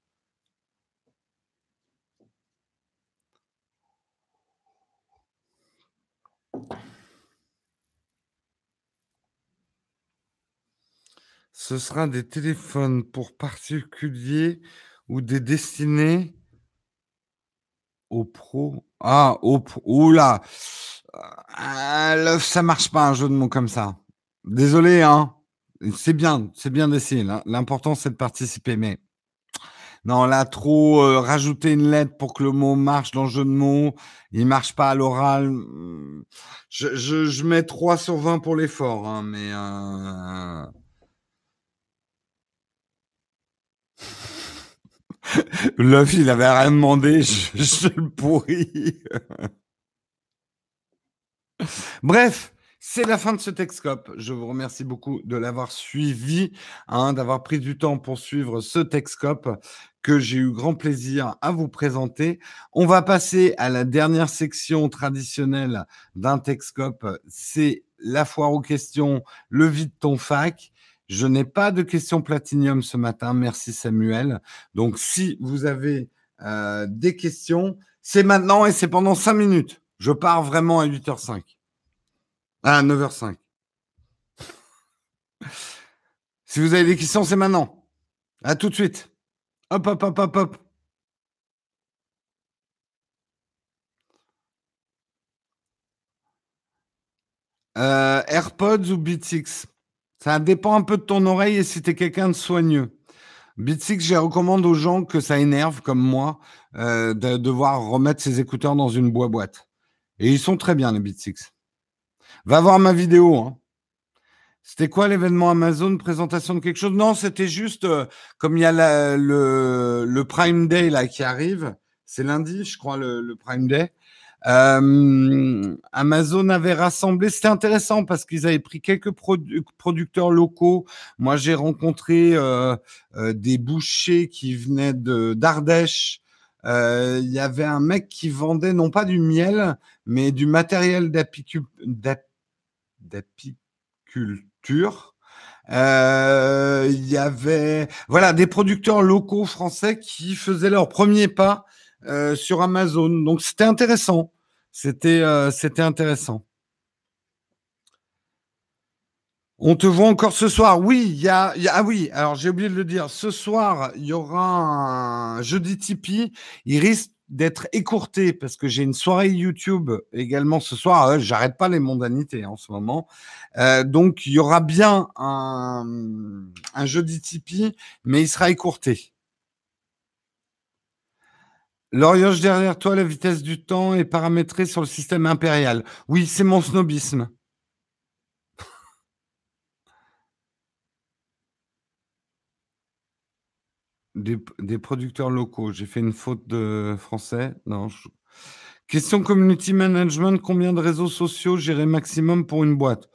A: ce sera des téléphones pour particuliers ou des destinés aux pros. Ah, aux Oula ah, Ça marche pas un jeu de mots comme ça. Désolé, hein. C'est bien, c'est bien d'essayer. L'important, c'est de participer. Mais non, là, trop euh, rajouter une lettre pour que le mot marche dans le jeu de mots, il marche pas à l'oral. Je, je, mets 3 sur 20 pour l'effort, hein, mais euh, [LAUGHS] L'œuf, il avait rien demandé, je, le pourris. [LAUGHS] Bref, c'est la fin de ce Texcope. Je vous remercie beaucoup de l'avoir suivi, hein, d'avoir pris du temps pour suivre ce Texcope que j'ai eu grand plaisir à vous présenter. On va passer à la dernière section traditionnelle d'un Texcope. C'est la foire aux questions, le vide ton fac. Je n'ai pas de questions platinium ce matin. Merci Samuel. Donc si vous avez euh, des questions, c'est maintenant et c'est pendant cinq minutes. Je pars vraiment à 8h05. À 9h05. si vous avez des questions, c'est maintenant. À tout de suite. Hop, hop, hop, hop, hop. Euh, AirPods ou Beats X Ça dépend un peu de ton oreille et si tu es quelqu'un de soigneux. Beats X, je recommande aux gens que ça énerve, comme moi, euh, de devoir remettre ses écouteurs dans une boîte. Et ils sont très bien, les Beats X. Va voir ma vidéo. Hein. C'était quoi l'événement Amazon Présentation de quelque chose? Non, c'était juste euh, comme il y a le, le, Prime Day là qui arrive. C'est lundi, je crois, le Prime Day. Euh, Amazon avait rassemblé, c'était intéressant parce qu'ils avaient pris quelques producteurs locaux. Moi, j'ai rencontré euh, des bouchers qui venaient de d'Ardèche. Il y avait un mec qui vendait non pas du miel, mais du matériel d'apiculture. Il y avait des producteurs locaux français qui faisaient leur premier pas euh, sur Amazon. Donc c'était intéressant. C'était euh, c'était intéressant. On te voit encore ce soir. Oui, il y a, ah oui. Alors j'ai oublié de le dire. Ce soir, il y aura un jeudi Tipeee. Il risque d'être écourté parce que j'ai une soirée YouTube également ce soir. Euh, j'arrête pas les mondanités en ce moment. donc il y aura bien un, un jeudi Tipeee, mais il sera écourté. L'horloge derrière toi, la vitesse du temps est paramétrée sur le système impérial. Oui, c'est mon snobisme. Des, producteurs locaux. J'ai fait une faute de français. Question community management. Combien de réseaux sociaux gérer maximum pour une boîte?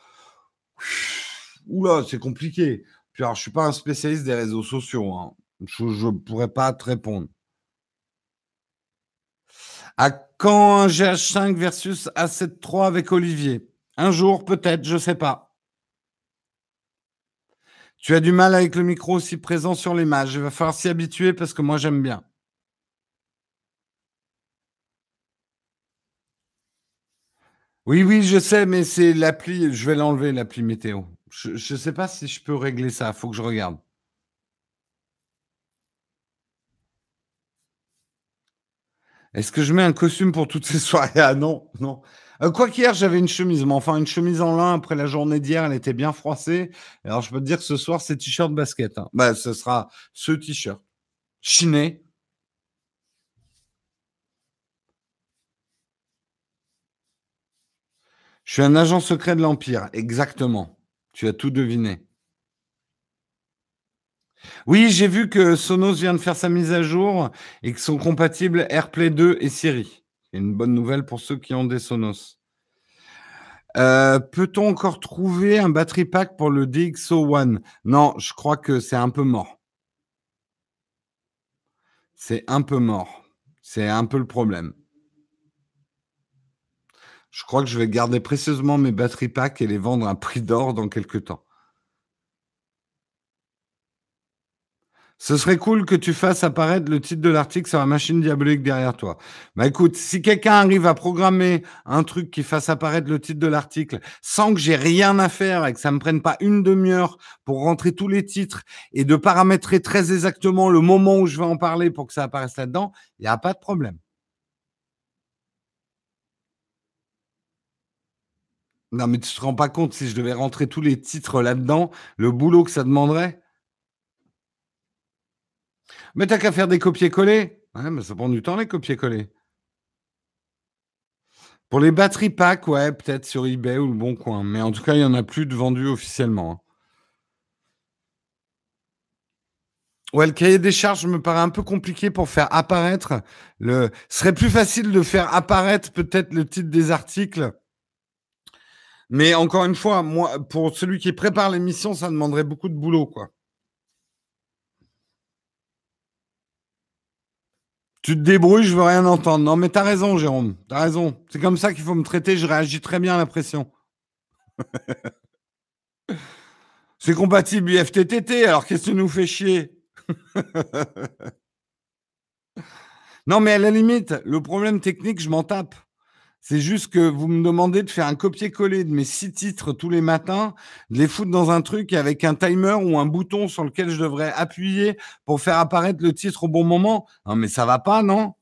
A: Oula, c'est compliqué. Puis alors, je suis pas un spécialiste des réseaux sociaux. Hein. Je ne pourrais pas te répondre. À quand un GH5 versus A7 III avec Olivier? Un jour, peut-être, je ne sais pas. Tu as du mal avec le micro aussi présent sur l'image. Il va falloir s'y habituer parce que moi, j'aime bien. Oui, oui, je sais, mais c'est l'appli. Je vais l'enlever, l'appli météo. Je ne sais pas si je peux régler ça. Il faut que je regarde. Est-ce que je mets un costume pour toutes ces [LAUGHS] soirées? Ah non, non. Euh, quoi qu'hier, j'avais une chemise, mais enfin, une chemise en lin après la journée d'hier, elle était bien froissée. Alors, je peux te dire que ce soir, c'est t-shirt basket. Hein. Bah, ce sera ce t-shirt. Chiné. Je suis un agent secret de l'Empire, exactement. Tu as tout deviné. Oui, j'ai vu que Sonos vient de faire sa mise à jour et que sont compatibles AirPlay 2 et Siri. Une bonne nouvelle pour ceux qui ont des Sonos. Euh, peut-on encore trouver un battery pack pour le DxO One? Non, je crois que c'est un peu mort. C'est un peu mort. C'est un peu le problème. Je crois que je vais garder précieusement mes battery packs et les vendre à prix d'or dans quelques temps. Ce serait cool que tu fasses apparaître le titre de l'article sur la machine diabolique derrière toi. Bah écoute, si quelqu'un arrive à programmer un truc qui fasse apparaître le titre de l'article sans que j'ai rien à faire et que ça me prenne pas une demi-heure pour rentrer tous les titres et de paramétrer très exactement le moment où je vais en parler pour que ça apparaisse là-dedans, il n'y a pas de problème. Non, mais tu te rends pas compte si je devais rentrer tous les titres là-dedans, le boulot que ça demanderait? Mais t'as qu'à faire des copier-coller. Ouais, mais ça prend du temps, les copier-coller. Pour les batteries packs, ouais, peut-être sur eBay ou le Bon Coin. Mais en tout cas, il n'y en a plus de vendus officiellement. Hein. Ouais, le cahier des charges me paraît un peu compliqué pour faire apparaître le. Ce serait plus facile de faire apparaître peut-être le titre des articles. Mais encore une fois, moi, pour celui qui prépare l'émission, ça demanderait beaucoup de boulot, quoi. Tu te débrouilles, je veux rien entendre. Non, mais t'as raison, Jérôme. T'as raison. C'est comme ça qu'il faut me traiter. Je réagis très bien à la pression. [LAUGHS] C'est compatible IFTTT, alors qu'est-ce que tu nous fais chier? [LAUGHS] Non, mais à la limite, le problème technique, je m'en tape. C'est juste que vous me demandez de faire un copier-coller de mes six titres tous les matins, de les foutre dans un truc avec un timer ou un bouton sur lequel je devrais appuyer pour faire apparaître le titre au bon moment. Non, mais ça va pas, non?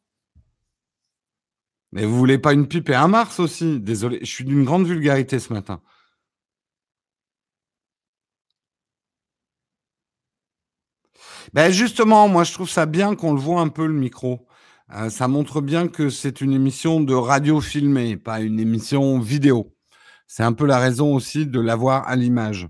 A: Mais vous voulez pas une pipe et un Mars aussi? Désolé, je suis d'une grande vulgarité ce matin. Ben justement, moi je trouve ça bien qu'on le voit un peu le micro. Euh, ça montre bien que c'est une émission de radio filmée, pas une émission vidéo. C'est un peu la raison aussi de l'avoir à l'image.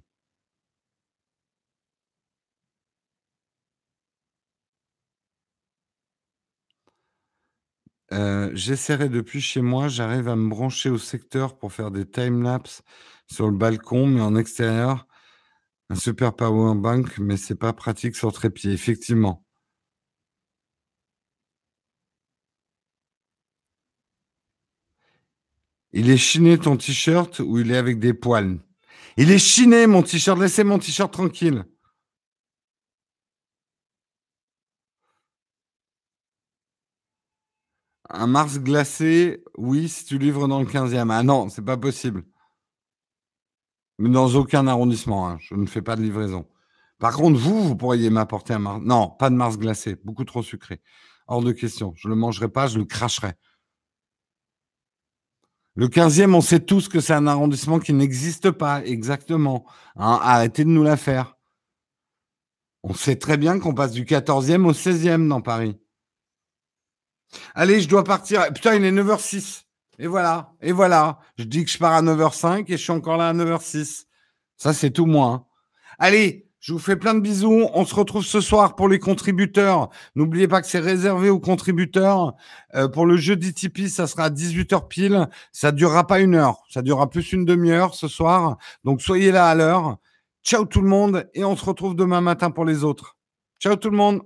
A: Euh, j'essaierai depuis chez moi, j'arrive à me brancher au secteur pour faire des time-lapse sur le balcon, mais en extérieur, un super power bank, mais c'est pas pratique sur trépied, effectivement. Il est chiné ton t-shirt ou il est avec des poils? Il est chiné mon t-shirt, laissez mon t-shirt tranquille. Un Mars glacé, oui, si tu livres dans le 15e. Ah non, c'est pas possible. Mais dans aucun arrondissement, hein, je ne fais pas de livraison. Par contre, vous, vous pourriez m'apporter un Mars. Non, pas de Mars glacé, beaucoup trop sucré. Hors de question. Je ne le mangerai pas, je le cracherai. Le 15e, on sait tous que c'est un arrondissement qui n'existe pas, exactement. Hein, arrêtez de nous la faire. On sait très bien qu'on passe du 14e au 16e dans Paris. Allez, je dois partir. Putain, il est 9h06. Et voilà, et voilà. Je dis que je pars à 9h05 et je suis encore là à 9h06. Ça, c'est tout moi. Hein. Allez, je vous fais plein de bisous. On se retrouve ce soir pour les contributeurs. N'oubliez pas que c'est réservé aux contributeurs. Euh, pour le jeudi Tipeee, ça sera à 18h pile. Ça durera pas une heure. Ça durera plus une demi-heure ce soir. Donc, soyez là à l'heure. Ciao tout le monde et on se retrouve demain matin pour les autres. Ciao tout le monde.